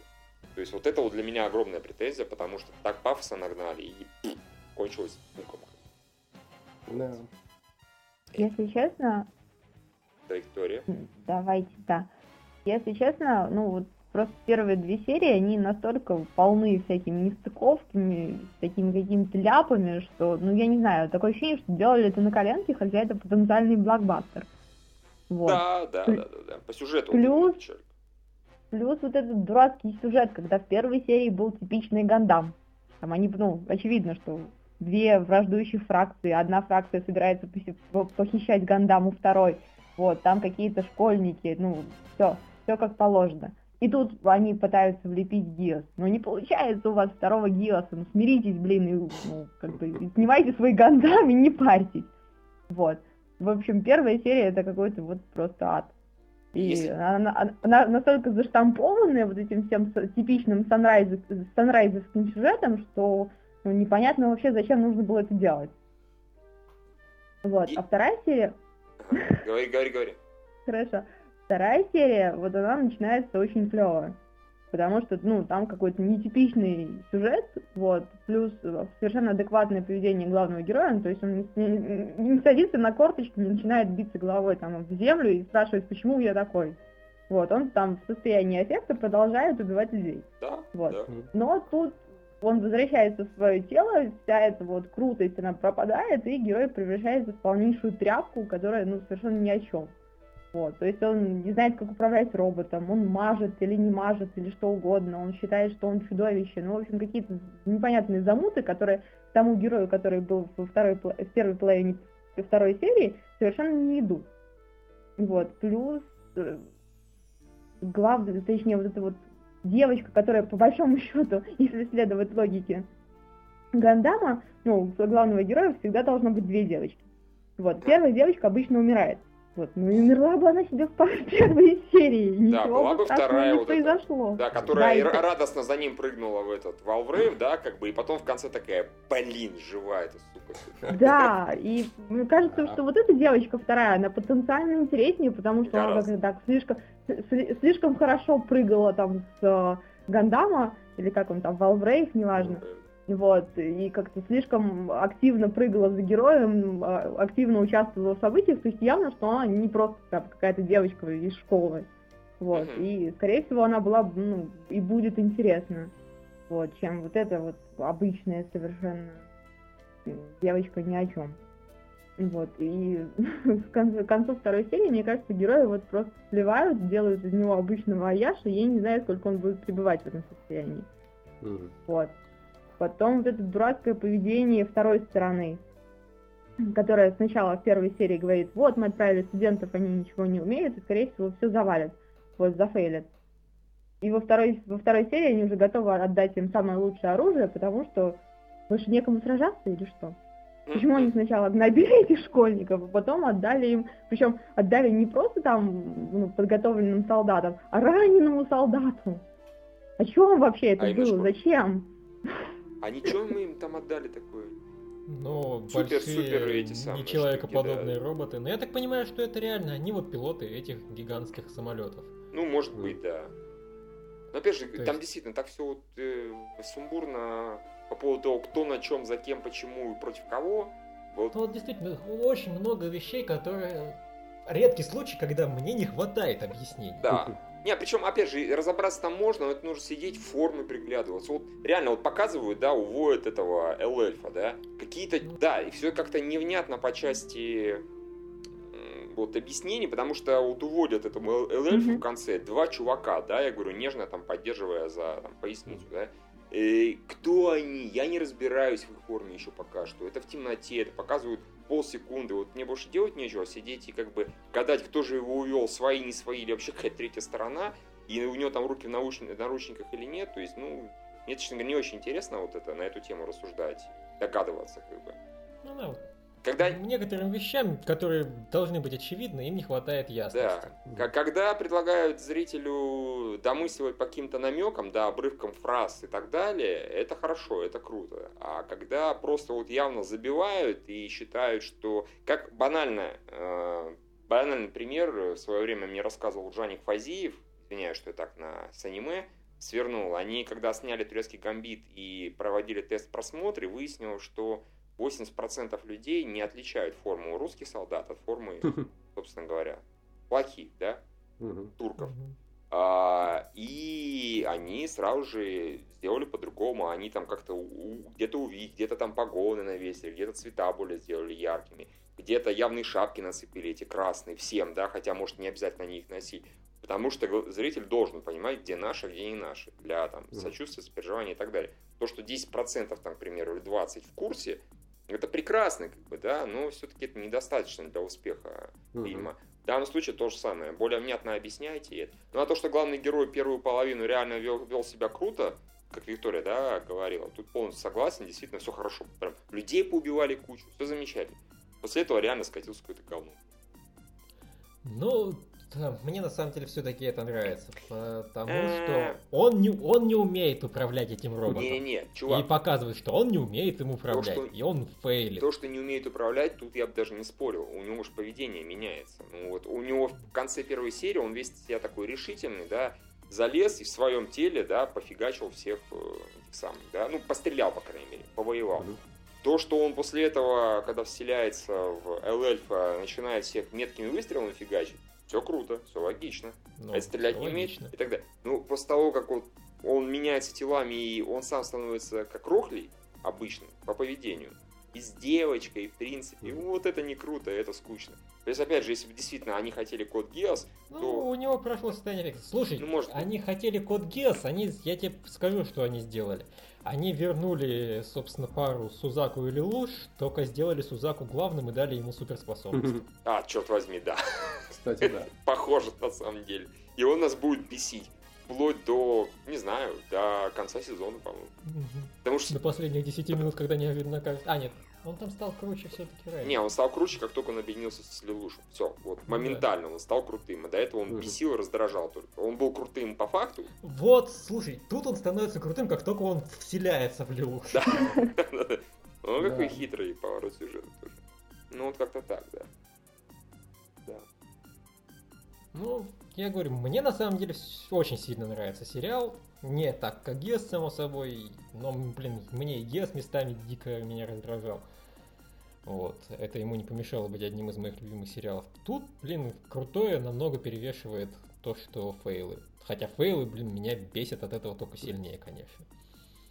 То есть вот это вот для меня огромная претензия, потому что так пафоса нагнали и пфф, кончилось пуком. Да. Если честно... Траектория. Давайте, да. Если честно, ну вот Просто первые две серии, они настолько полны всякими нестыковками, такими какими-то ляпами, что, ну, я не знаю, такое ощущение, что делали это на коленке, хотя это потенциальный блокбастер. Вот. Да, да, да, да, да, по сюжету. Плюс, плюс вот этот дурацкий сюжет, когда в первой серии был типичный Гандам. Там они, ну, очевидно, что две враждующие фракции, одна фракция собирается похищать Гандаму второй, вот, там какие-то школьники, ну, все, все как положено. И тут они пытаются влепить Гиос. Но не получается у вас второго Гиоса. Ну смиритесь, блин, и ну, как бы снимайте свои гандами, не парьтесь. Вот. В общем, первая серия это какой-то вот просто ад. И Если... она, она настолько заштампованная вот этим всем типичным санрайз, санрайзовским сюжетом, что ну, непонятно вообще, зачем нужно было это делать. Вот. И... А вторая серия... Говори, говори, говори. Хорошо. Вторая серия, вот она начинается очень клево. Потому что, ну, там какой-то нетипичный сюжет, вот, плюс совершенно адекватное поведение главного героя, ну, то есть он не, не, не садится на корточки, не начинает биться головой там в землю и спрашивает, почему я такой. Вот, он там в состоянии аффекта продолжает убивать людей. Да, вот. да. Но тут он возвращается в свое тело, вся эта вот крутость, она пропадает, и герой превращается в полнейшую тряпку, которая, ну, совершенно ни о чем. Вот, то есть он не знает, как управлять роботом, он мажет или не мажет, или что угодно, он считает, что он чудовище. Ну, в общем, какие-то непонятные замуты, которые тому герою, который был во второй, в первой половине второй серии, совершенно не идут. Вот, плюс э, главное, точнее, вот эта вот девочка, которая по большому [LAUGHS] счету, если следовать логике Гандама, ну, главного героя всегда должно быть две девочки. Вот, первая девочка обычно умирает Вот. Ну и умерла бы она себе в первой серии. Ничего да, была бы вторая не вот произошло. Это, да, которая да, радостно за ним прыгнула в этот Валврейв, да, как бы, и потом в конце такая, блин, живая эта сука. Да, [LAUGHS] и мне кажется, что вот эта девочка вторая, она потенциально интереснее, потому что она как так слишком, слишком хорошо прыгала там с э, Гандама, или как он там, Валврейв, неважно. Вот, и как-то слишком активно прыгала за героем, а, активно участвовала в событиях, то есть явно, что она не просто там, какая-то девочка из школы. Вот, и, скорее всего, она была, ну, и будет интересна, вот, чем вот эта вот обычная совершенно девочка ни о чем. Вот, и [LAUGHS] в конце, концу второй серии, мне кажется, герои вот просто сливают, делают из него обычного Аяша, и я не знаю, сколько он будет пребывать в этом состоянии. Mm-hmm. Вот. Потом вот это дурацкое поведение второй стороны, которая сначала в первой серии говорит, вот мы отправили студентов, они ничего не умеют, и скорее всего все завалят, вот зафейлят. И во второй, во второй серии они уже готовы отдать им самое лучшее оружие, потому что больше некому сражаться или что? Почему они сначала гнобили [LAUGHS] этих школьников, а потом отдали им, причем отдали не просто там ну, подготовленным солдатам, а раненому солдату. О чем вообще это а было? Зачем? А ничего мы им там отдали такое? Ну, супер, большие, супер эти самые не человекоподобные штуки, да. роботы. Но я так понимаю, что это реально, они вот пилоты этих гигантских самолетов. Ну, может mm. быть, да. Но опять же, То там есть... действительно так все вот э, сумбурно по поводу того, кто на чем, за кем, почему и против кого. Вот. Ну, вот действительно, очень много вещей, которые редкий случай, когда мне не хватает объяснений. Да. Не, причем, опять же, разобраться там можно, но это нужно сидеть в форме, приглядываться. Вот реально вот показывают, да, уводят этого эльфа, да, какие-то, да, и все как-то невнятно по части вот объяснений, потому что вот уводят этому эльфу в конце два чувака, да, я говорю, нежно там поддерживая за там, поясницу, да, и кто они, я не разбираюсь в их форме еще пока что, это в темноте, это показывают полсекунды, вот мне больше делать нечего, сидеть и как бы гадать, кто же его увел, свои, не свои, или вообще какая-то третья сторона, и у него там руки в наручниках, или нет, то есть, ну, мне, честно говоря, не очень интересно вот это, на эту тему рассуждать, догадываться, как бы. Ну, да, когда... Некоторым вещам, которые должны быть очевидны, им не хватает ясности. Да. Когда предлагают зрителю домысливать по каким-то намекам, да, обрывкам фраз и так далее, это хорошо, это круто. А когда просто вот явно забивают и считают, что... Как банально, э, банальный пример, в свое время мне рассказывал Джаник Фазиев, извиняюсь, что я так на с аниме, свернул. Они, когда сняли турецкий гамбит и проводили тест просмотра, выяснилось, что 80% людей не отличают форму русских солдат от формы, [LAUGHS] собственно говоря, плохих, да, турков. А, и они сразу же сделали по-другому. Они там как-то где-то увидели, где-то там погоны навесили, где-то цвета более сделали яркими, где-то явные шапки нацепили, эти красные, всем, да, хотя, может, не обязательно они их носить. Потому что зритель должен понимать, где наши, где не наши, для там, сочувствия, сопереживания и так далее. То, что 10% там, к примеру, или 20% в курсе, это прекрасно, как бы, да, но все-таки это недостаточно для успеха uh-huh. фильма. В данном случае то же самое. Более внятно объясняйте это. Ну а то, что главный герой первую половину реально вел, вел себя круто, как Виктория, да, говорила, тут полностью согласен, действительно все хорошо. Прям людей поубивали кучу, все замечательно. После этого реально скатился какой-то говно. Ну, мне на самом деле все-таки это нравится, потому что он не, он не умеет управлять этим роботом. Не-не-не, чувак. И показывает, что он не умеет им управлять, то, что, и он фейлит. То, что не умеет управлять, тут я бы даже не спорил. У него же поведение меняется. Ну, вот у него в конце первой серии он весь себя такой решительный, да, залез и в своем теле, да, пофигачил всех э, этих самых, да, ну, пострелял, по крайней мере, повоевал. Mm-hmm. То, что он после этого, когда вселяется в Эл-Эльфа, начинает всех меткими выстрелами фигачить, все круто, все логично. Ну, а стрелять не умеет и так далее. Ну, после того, как вот он меняется телами, и он сам становится как Рохлей, обычным, по поведению, и с девочкой, в принципе, mm. вот это не круто, это скучно. То есть, опять же, если бы действительно они хотели код Геос, ну, то... у него прошло состояние Слушай, ну, может... они хотели код Геос, они, я тебе скажу, что они сделали. Они вернули, собственно, пару Сузаку или Луш, только сделали Сузаку главным и дали ему суперспособность. [LAUGHS] А, черт возьми, да. Кстати, да. [LAUGHS] Похоже, на самом деле. И он нас будет бесить. Вплоть до, не знаю, до конца сезона, по-моему. Потому что... До последних 10 минут, когда неожиданно кажется... А, нет, Он там стал круче все-таки раньше. Не, он стал круче, как только он объединился с Лелушем. Все, вот Ну моментально он стал крутым. И до этого он Мгм. бесил и раздражал только. Он был крутым по факту. Вот, слушай, тут он становится крутым, как только он вселяется в Лилу. Да. [LAUGHS] Он Да. какой хитрый поворот сюжета тоже. Ну вот как-то так, да. Да. Ну, я говорю, мне на самом деле очень сильно нравится сериал. Не так, как Гес, само собой, но, блин, мне и Гес местами дико меня раздражал. Вот, это ему не помешало быть одним из моих любимых сериалов. Тут, блин, крутое намного перевешивает то, что фейлы. Хотя фейлы, блин, меня бесят от этого только сильнее, конечно.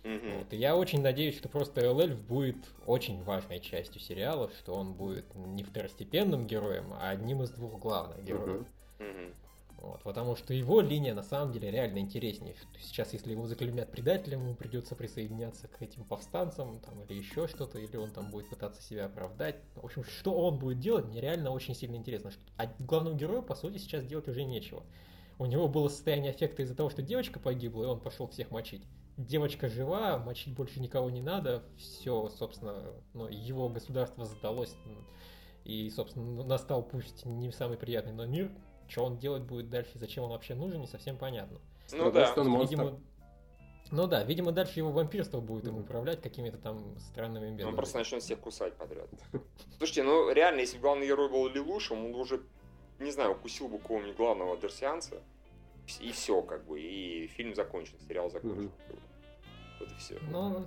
Вот, и я очень надеюсь, что просто ЛЛ будет очень важной частью сериала, что он будет не второстепенным героем, а одним из двух главных героев. Мгм. Вот, потому что его линия на самом деле реально интереснее. Сейчас, если его заклеймят предателем, ему придется присоединяться к этим повстанцам там, или еще что-то, или он там будет пытаться себя оправдать. В общем, что он будет делать, мне реально очень сильно интересно. А главному герою, по сути, сейчас делать уже нечего. У него было состояние аффекта из-за того, что девочка погибла, и он пошел всех мочить. Девочка жива, мочить больше никого не надо. Все, собственно, ну, его государство сдалось. м, И, собственно, настал пусть не самый приятный, но мир. Что он делать будет дальше, зачем он вообще нужен, не совсем понятно. Ну да. он. Видимо, ну да, видимо, дальше его вампирство будет им управлять какими-то там странными методами. Он просто начнет всех кусать подряд. [LAUGHS] Слушайте, ну реально, если бы главный герой был Лилушем, он уже, не знаю, укусил бы какого-нибудь главного дарсианца. И все, как бы, и фильм закончен, сериал закончен. Вот и все. Ну,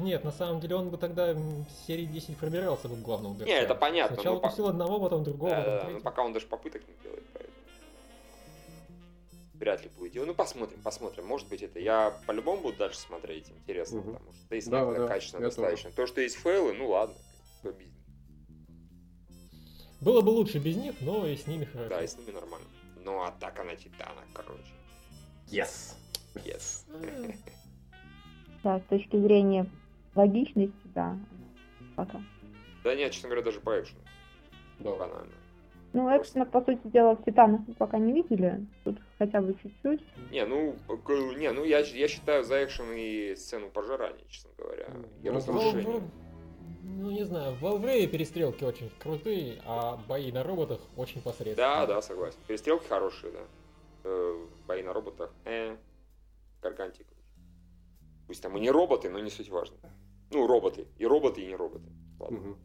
нет, на самом деле он бы тогда в серии 10 пробирался бы к главному Не, Дарксайду. это понятно, Сначала по- укусил одного, потом другого, Да, потом да, да, но третьего. пока он даже попыток не делает, поэтому. Вряд ли будет делать. Ну, посмотрим, посмотрим. Может быть, это я по-любому буду дальше смотреть. Интересно, Мгм. потому что если Да, это да, качественно я достаточно. То, что есть фейлы, ну ладно. кто без них. Было бы лучше без них, но и с ними хорошо. Да, и с ними нормально. Ну, атака на Титана, короче. Yes! Yes. [LAUGHS] Да, с точки зрения логичности, да. Пока. Да нет, честно говоря, даже по экшену. Да. Банально. Ну, экшена, по сути дела, в Титанах мы пока не видели. Тут хотя бы чуть-чуть. Не, ну, не, ну я, я считаю за экшен и сцену пожирания, честно говоря. И Ну, Ну, разрушения. в- ну, не знаю, в Валврее перестрелки очень крутые, а бои на роботах очень посредственные. Да, да, согласен. Перестрелки хорошие, да. Э, бои на роботах. Э, гаргантик. Пусть там и не роботы, но не суть важно. Ну, роботы. И роботы, и не роботы. Ладно. Мгм.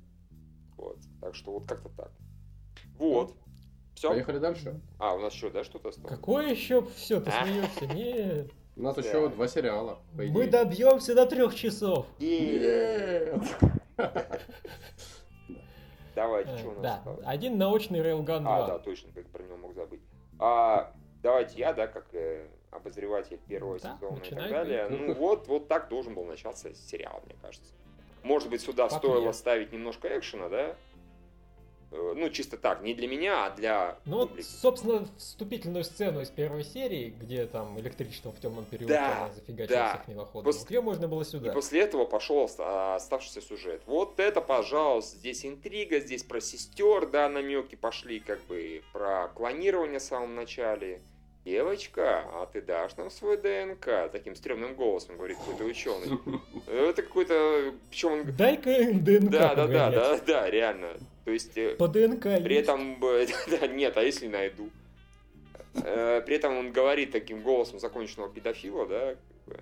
Вот. Так что вот как-то так. Вот. Все. Поехали дальше. А, у нас что, да, что-то осталось? Какое еще все, ты А. смеешься? Нет. У нас еще два сериала. Мы добьемся до трех часов. Нет! [LAUGHS] Давайте, что у нас Да, один научный 2. А, да, точно, как про него мог забыть. А, давайте я, да, как э, обозреватель первого Да, сезона и так далее. Ну вот, вот так должен был начаться сериал, мне кажется. Может быть, сюда Как стоило мне. ставить немножко экшена, да? Э, Ну, чисто так, не для меня, а для Ну вот, собственно, вступительную сцену из первой серии, где там электричеством в темном периоде Да, она зафигачила да. всех милоходов. Пос- Вот ее можно было И сюда. после этого пошел оста- оставшийся сюжет. Вот это, пожалуйста, здесь интрига, здесь про сестер, да, намеки пошли, как бы про клонирование в самом начале. Девочка, а ты дашь нам свой ДНК? Таким стрёмным голосом говорит какой-то ученый. Это какой-то... Причем он... Дай-ка ДНК Да, да, да, да, да, реально. То есть... э, По ДНК При этом, э, [LAUGHS] да, нет, а если найду? Э, При этом он говорит таким голосом законченного педофила, да,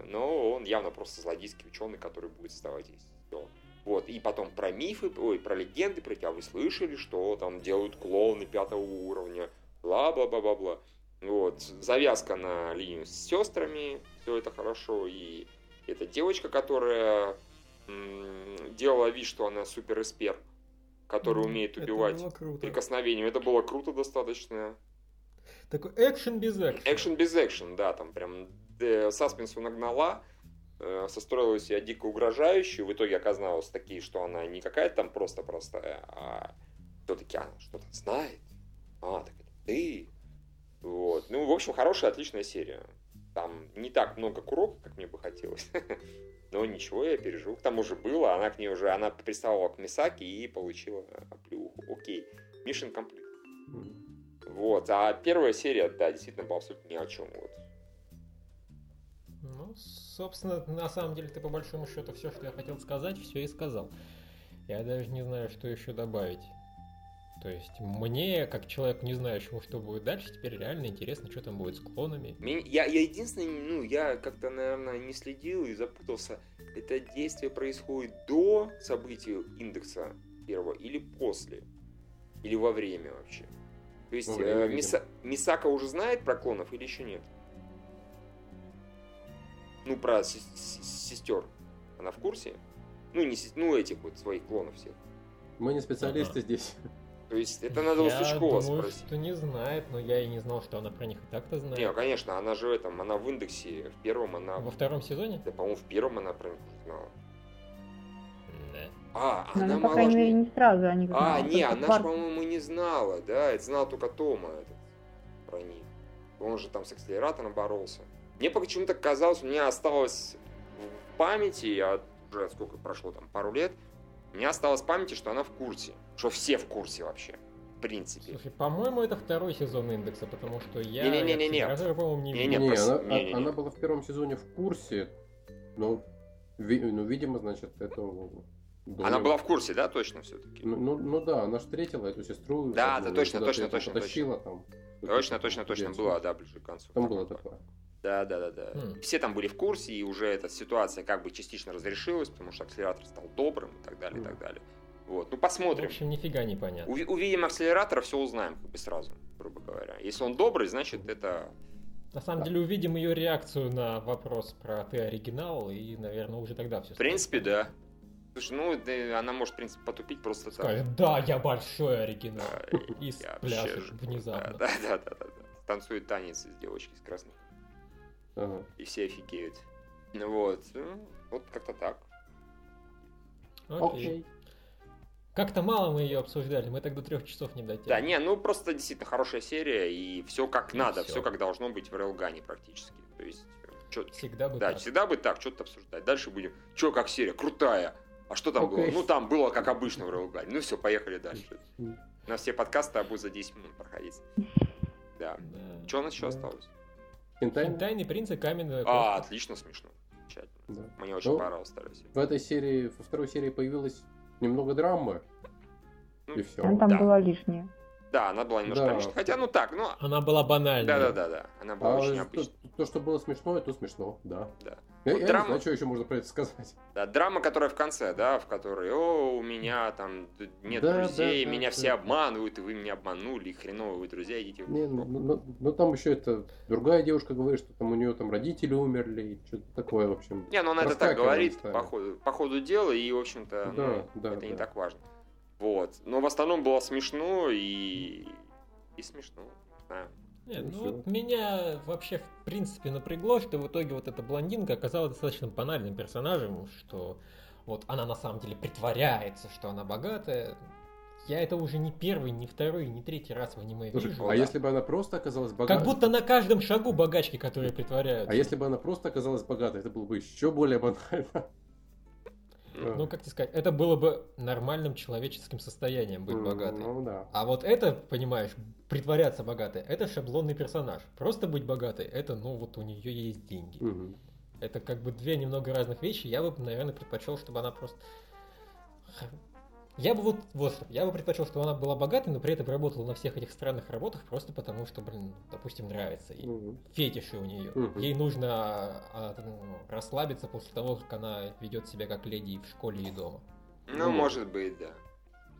но он явно просто злодейский ученый, который будет создавать всего. Вот, и потом про мифы, ой, про легенды, про тебя вы слышали, что там делают клоуны пятого уровня, бла-бла-бла-бла-бла. Вот, завязка на линию с сестрами, все это хорошо, и эта девочка, которая м, делала вид, что она супер эспер, который Мгм, умеет убивать прикосновением. Это было круто достаточно. Такой экшен без экшена. Экшен без экшен, да, там прям э, саспенсу нагнала, э, состроила себя дико угрожающую, в итоге оказалась такие, что она не какая-то там просто простая, а все-таки она что-то знает. А, так это ты. Общем, хорошая, отличная серия. Там не так много курок, как мне бы хотелось. [LAUGHS] Но ничего, я пережил. К тому же было, она к ней уже, она приставала к Мисаки и получила оплюху. Окей. Mission complete. Вот, а первая серия, да, действительно была абсолютно ни о чем. Вот. Ну, собственно, на самом деле ты по большому счету все, что я хотел сказать, все и сказал. Я даже не знаю, что еще добавить. То есть мне, как человек, не знающему, что будет дальше, теперь реально интересно, что там будет с клонами. Я, я единственное, ну, я как-то, наверное, не следил и запутался. Это действие происходит до событий индекса первого или после? Или во время вообще? То есть э, Миса, Мисака уже знает про клонов или еще нет? Ну, про сестер. Она в курсе? Ну, не ну этих вот своих клонов всех. Мы не специалисты ага. здесь. То есть это надо у Сучкова спросить. что не знает, но я и не знал, что она про них и так-то знает. Не, конечно, она же этом, она в индексе, в первом она... Во втором сезоне? Да, по-моему, в первом она про них знала. Да. А, но она, она по крайней мере, не сразу они А, не, она же, по-моему, не знала, да, это знал только Тома этот, про них. Он же там с акселератором боролся. Мне почему-то казалось, у меня осталось в памяти, я уже сколько прошло там, пару лет, у меня осталось в памяти, что она в курсе. Что все в курсе вообще. В принципе. Слушай, по-моему, это второй сезон индекса, потому что я... Не-не-не-не. по-моему, не, не, не, не, она, не, не, она была в первом сезоне в курсе, но, ви, ну, видимо, значит, это... Было... Она была в курсе, да, точно все-таки? Ну, ну, ну да, она же встретила эту сестру. Да, да, точно, точно, точно, точно. Там, точно, точно, точно, была, да, ближе к концу. Там было такое. Да, да, да, да. Mm. Все там были в курсе, и уже эта ситуация как бы частично разрешилась, потому что акселератор стал добрым и так далее, mm. и так далее. Вот, ну посмотрим. В общем, нифига не понятно. Уви- увидим акселератор, все узнаем как бы сразу, грубо говоря. Если он добрый, значит это... На самом да. деле увидим ее реакцию на вопрос про ты оригинал, и, наверное, уже тогда все. В принципе, да. Слушай, ну, да, она может, в принципе, потупить просто Скажет, так. да, я большой оригинал. И спляшет внезапно. Да, да, да, да. Танцует танец с девочкой с красных Ага. И все офигеют. Ну вот. Ну, вот как-то так. Окей. Как-то мало мы ее обсуждали, мы так до трех часов не дотягиваем. Да, не, ну просто действительно хорошая серия, и все как и надо, все. все как должно быть в Рейлгане практически. То есть, что всегда бы да, так. всегда бы так, что-то обсуждать. Дальше будем, что как серия, крутая. А что там okay. было? Ну, там было как обычно в Рейлгане. Ну, все, поехали дальше. На все подкасты будут за 10 минут проходить. Да. да. Что у нас еще да. осталось? Хентайный принц и каменная А, отлично, смешно. Замечательно. Да. Мне очень ну, понравилась вторая серия. В этой серии, во второй серии появилась немного драмы. Ну, и все. Она там да. была лишняя. Да, она была немножко да. лишняя. Хотя, ну так, ну... Она была банальная. Да-да-да, она была а очень обычная. То, то, что было смешно, то смешно, да. Да. Я, вот я драма... не знаю, что еще можно про это сказать. Да, драма, которая в конце, да, в которой, о, у меня там нет да, друзей, да, меня да, все да. обманывают, и вы меня обманули, хреново вы друзья, идите в не, ну, ну, ну, там еще это другая девушка говорит, что там у нее там родители умерли, что-то такое, в общем. Не, ну она это так говорит по ходу, по ходу дела, и, в общем-то, да, ну, да, это да. не так важно. Вот. Но в основном было смешно и, и смешно. Да. Нет, ну вот меня вообще в принципе напрягло, что в итоге вот эта блондинка оказалась достаточно банальным персонажем, что вот она на самом деле притворяется, что она богатая. Я это уже не первый, не второй, не третий раз в аниме Слушай, вижу. А да. если бы она просто оказалась богатой? Как будто на каждом шагу богачки, которые притворяются. А если бы она просто оказалась богатой, это было бы еще более банально. Ну, как тебе сказать, это было бы нормальным человеческим состоянием быть богатой. Ну, да. А вот это, понимаешь, притворяться богатой, это шаблонный персонаж. Просто быть богатой, это, ну, вот у нее есть деньги. Угу. Это как бы две немного разных вещи. Я бы, наверное, предпочел, чтобы она просто я бы вот, вот, я бы предпочел, чтобы она была богатой, но при этом работала на всех этих странных работах просто потому, что, блин, допустим, нравится ей. Угу. Фетиши у нее. Угу. Ей нужно а, ну, расслабиться после того, как она ведет себя как леди в школе и дома. Ну, угу. может быть, да.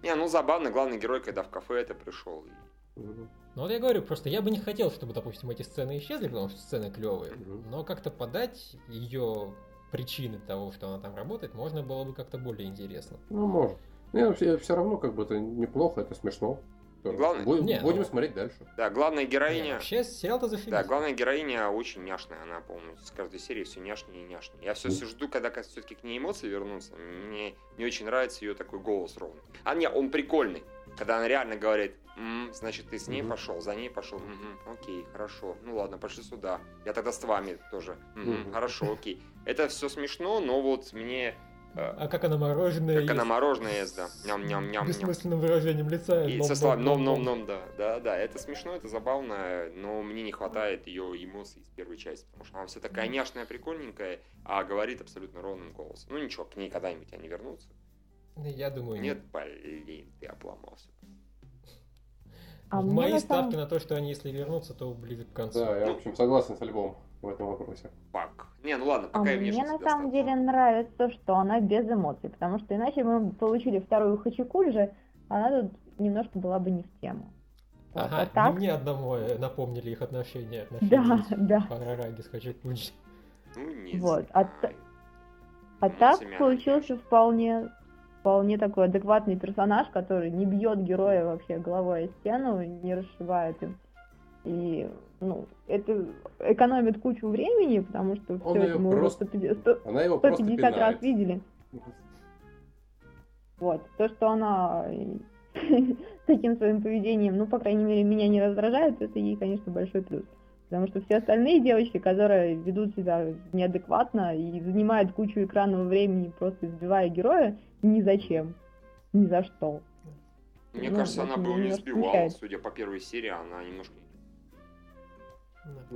Не, ну забавно, главный герой, когда в кафе это пришел. И... Угу. Ну вот я говорю, просто я бы не хотел, чтобы, допустим, эти сцены исчезли, потому что сцены клевые. Угу. Но как-то подать ее причины того, что она там работает, можно было бы как-то более интересно. Ну, может. Не, все, все равно как бы это неплохо, это смешно. Главное... Будем, не, будем ну... смотреть дальше. Да, главная героиня... Не, вообще сериал-то зашибись. Да, главная героиня очень няшная, она, по-моему, с каждой серии все няшнее и няшнее. Я все, все жду, когда все-таки к ней эмоции вернутся. Мне не очень нравится ее такой голос ровный. А не, он прикольный. Когда она реально говорит, М, значит, ты с ней mm-hmm. пошел, за ней пошел. Угу, окей, хорошо. Ну ладно, пошли сюда. Я тогда с вами тоже. Угу, mm-hmm. Хорошо, окей. Это все смешно, но вот мне а как она мороженое Как она мороженое ест, да. Ням-ням-ням. Бессмысленным выражением лица. И со словами ном-ном-ном, да. Да, да, это смешно, это забавно, но мне не хватает ее эмоций из первой части, потому что она вся такая няшная, прикольненькая, а говорит абсолютно ровным голосом. Ну ничего, к ней когда-нибудь они вернутся. Я думаю, нет. Нет, блин, ты обломался. А Мои ставки на то, что они, если вернутся, то ближе к концу. Да, я, в общем, согласен с Львом в этом вопросе. Пак. Не, ну ладно, пока а я Мне на самом деле нравится, что она без эмоций, потому что иначе мы получили вторую Хачикуль же, она тут немножко была бы не в тему. Ага, а так... мне одному э, напомнили их отношения. [LAUGHS] отношения да, да. Харараги с Хачикуль. Ну, не вот. А, а так получился вполне вполне такой адекватный персонаж, который не бьет героя вообще головой о стену, не расшивает им. И, ну, это экономит кучу времени, потому что Он все это мы просто... уже 100, 100, она его 150 раз видели. Вот. То, что она [LAUGHS] таким своим поведением, ну, по крайней мере, меня не раздражает, это ей, конечно, большой плюс. Потому что все остальные девочки, которые ведут себя неадекватно и занимают кучу экранного времени, просто избивая героя, ни зачем, ни за что. Мне ну, кажется, она бы не сбивала, судя по первой серии, она немножко...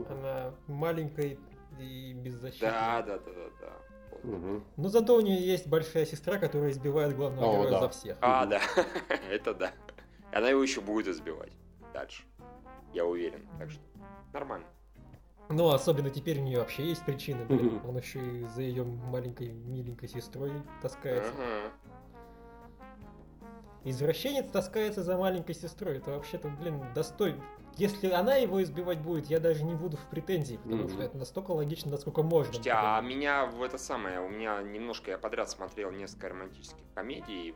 Она маленькая и беззащитная. Да, да, да, да, да. Угу. Но зато у нее есть большая сестра, которая избивает главного О, героя да. за всех. А, да, [LAUGHS] это да. Она его еще будет избивать дальше. Я уверен. Так что нормально. Ну, особенно теперь у нее вообще есть причины, блин. Он еще и за ее маленькой миленькой сестрой таскается. Извращенец таскается за маленькой сестрой. Это вообще-то, блин, достой. Если она его избивать будет, я даже не буду в претензии, потому что это настолько логично, насколько можно. Слушайте, а меня в это самое, у меня немножко, я подряд смотрел несколько романтических комедий,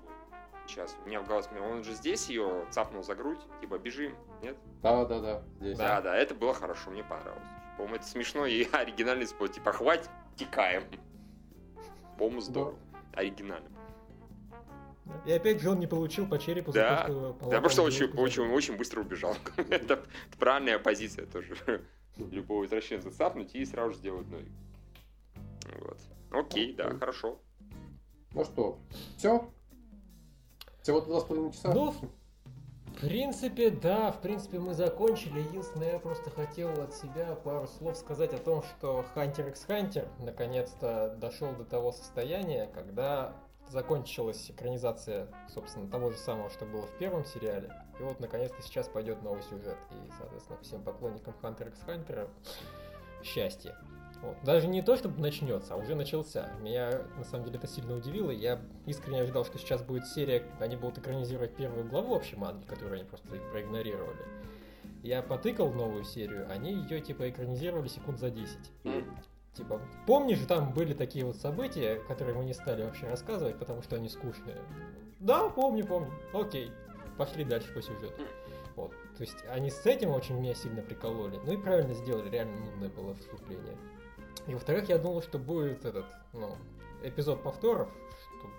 сейчас. У меня в голове, он же здесь ее цапнул за грудь, типа бежим, нет? Да, да, да. Здесь. Да, да, это было хорошо, мне понравилось. По-моему, это смешно и [LAUGHS] оригинальный спот, типа хватит, текаем. По-моему, здорово. Да. Оригинально. И опять же он не получил по черепу да. за то, что... Да, потому что очень, очень, очень быстро убежал. это, [LAUGHS] это правильная позиция тоже. [LAUGHS] Любого извращенца цапнуть и сразу же сделать ноги. Вот. Окей, да, хорошо. Ну что, все? Всего два с половиной часа? Ну, в принципе, да, в принципе мы закончили. Единственное, я просто хотел от себя пару слов сказать о том, что Hunter x Hunter наконец-то дошел до того состояния, когда закончилась экранизация, собственно, того же самого, что было в первом сериале. И вот, наконец-то, сейчас пойдет новый сюжет. И, соответственно, всем поклонникам Hunter x Hunter счастье. Вот. Даже не то, чтобы начнется, а уже начался. Меня, на самом деле, это сильно удивило. Я искренне ожидал, что сейчас будет серия, они будут экранизировать первую главу вообще манги, которую они просто проигнорировали. Я потыкал новую серию, они ее, типа, экранизировали секунд за 10. Типа, помнишь, там были такие вот события, которые мы не стали вообще рассказывать, потому что они скучные? Да, помню, помню. Окей, пошли дальше по сюжету. Вот. То есть они с этим очень меня сильно прикололи. Ну и правильно сделали, реально нудное было вступление. И во-вторых, я думал, что будет этот, ну, эпизод повторов, чтобы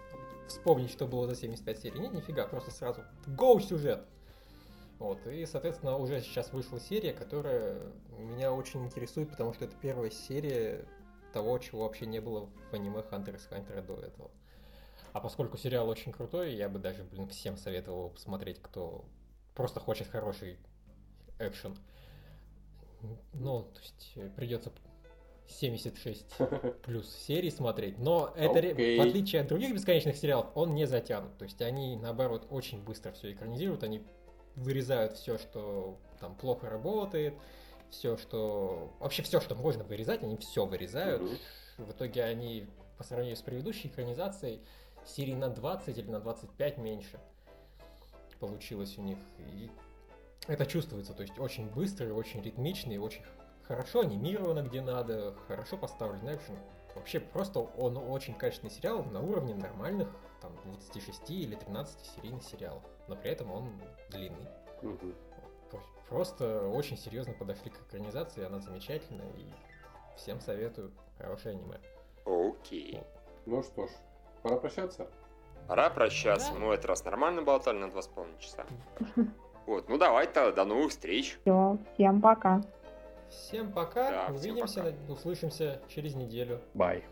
вспомнить, что было за 75 серий. Нет, нифига, просто сразу гоу сюжет. Вот, и, соответственно, уже сейчас вышла серия, которая меня очень интересует, потому что это первая серия того, чего вообще не было в аниме Hunter x Hunter до этого. А поскольку сериал очень крутой, я бы даже, блин, всем советовал его посмотреть, кто просто хочет хороший экшен. Ну, то есть придется 76 [LAUGHS] плюс серий смотреть, но это, okay. в отличие от других бесконечных сериалов, он не затянут. То есть они, наоборот, очень быстро все экранизируют, они вырезают все, что там плохо работает, все, что... Вообще все, что можно вырезать, они все вырезают. Mm-hmm. В итоге они, по сравнению с предыдущей экранизацией, серий на 20 или на 25 меньше получилось у них. И это чувствуется, то есть очень быстрый, очень ритмичный, очень хорошо анимировано где надо, хорошо поставлен экшен. Вообще просто он очень качественный сериал на уровне нормальных там 26 или 13 серийных сериалов, но при этом он длинный. Угу. Просто очень серьезно подошли к экранизации, она замечательная и всем советую хорошее аниме. Окей. Ну что ж, пора прощаться. Пора прощаться. Да. Ну, этот раз нормально болтали на два с половиной часа. [LAUGHS] Вот, ну давай-то, до новых встреч. Все, всем пока. Всем пока. Да, Увидимся, всем пока. услышимся через неделю. Бай.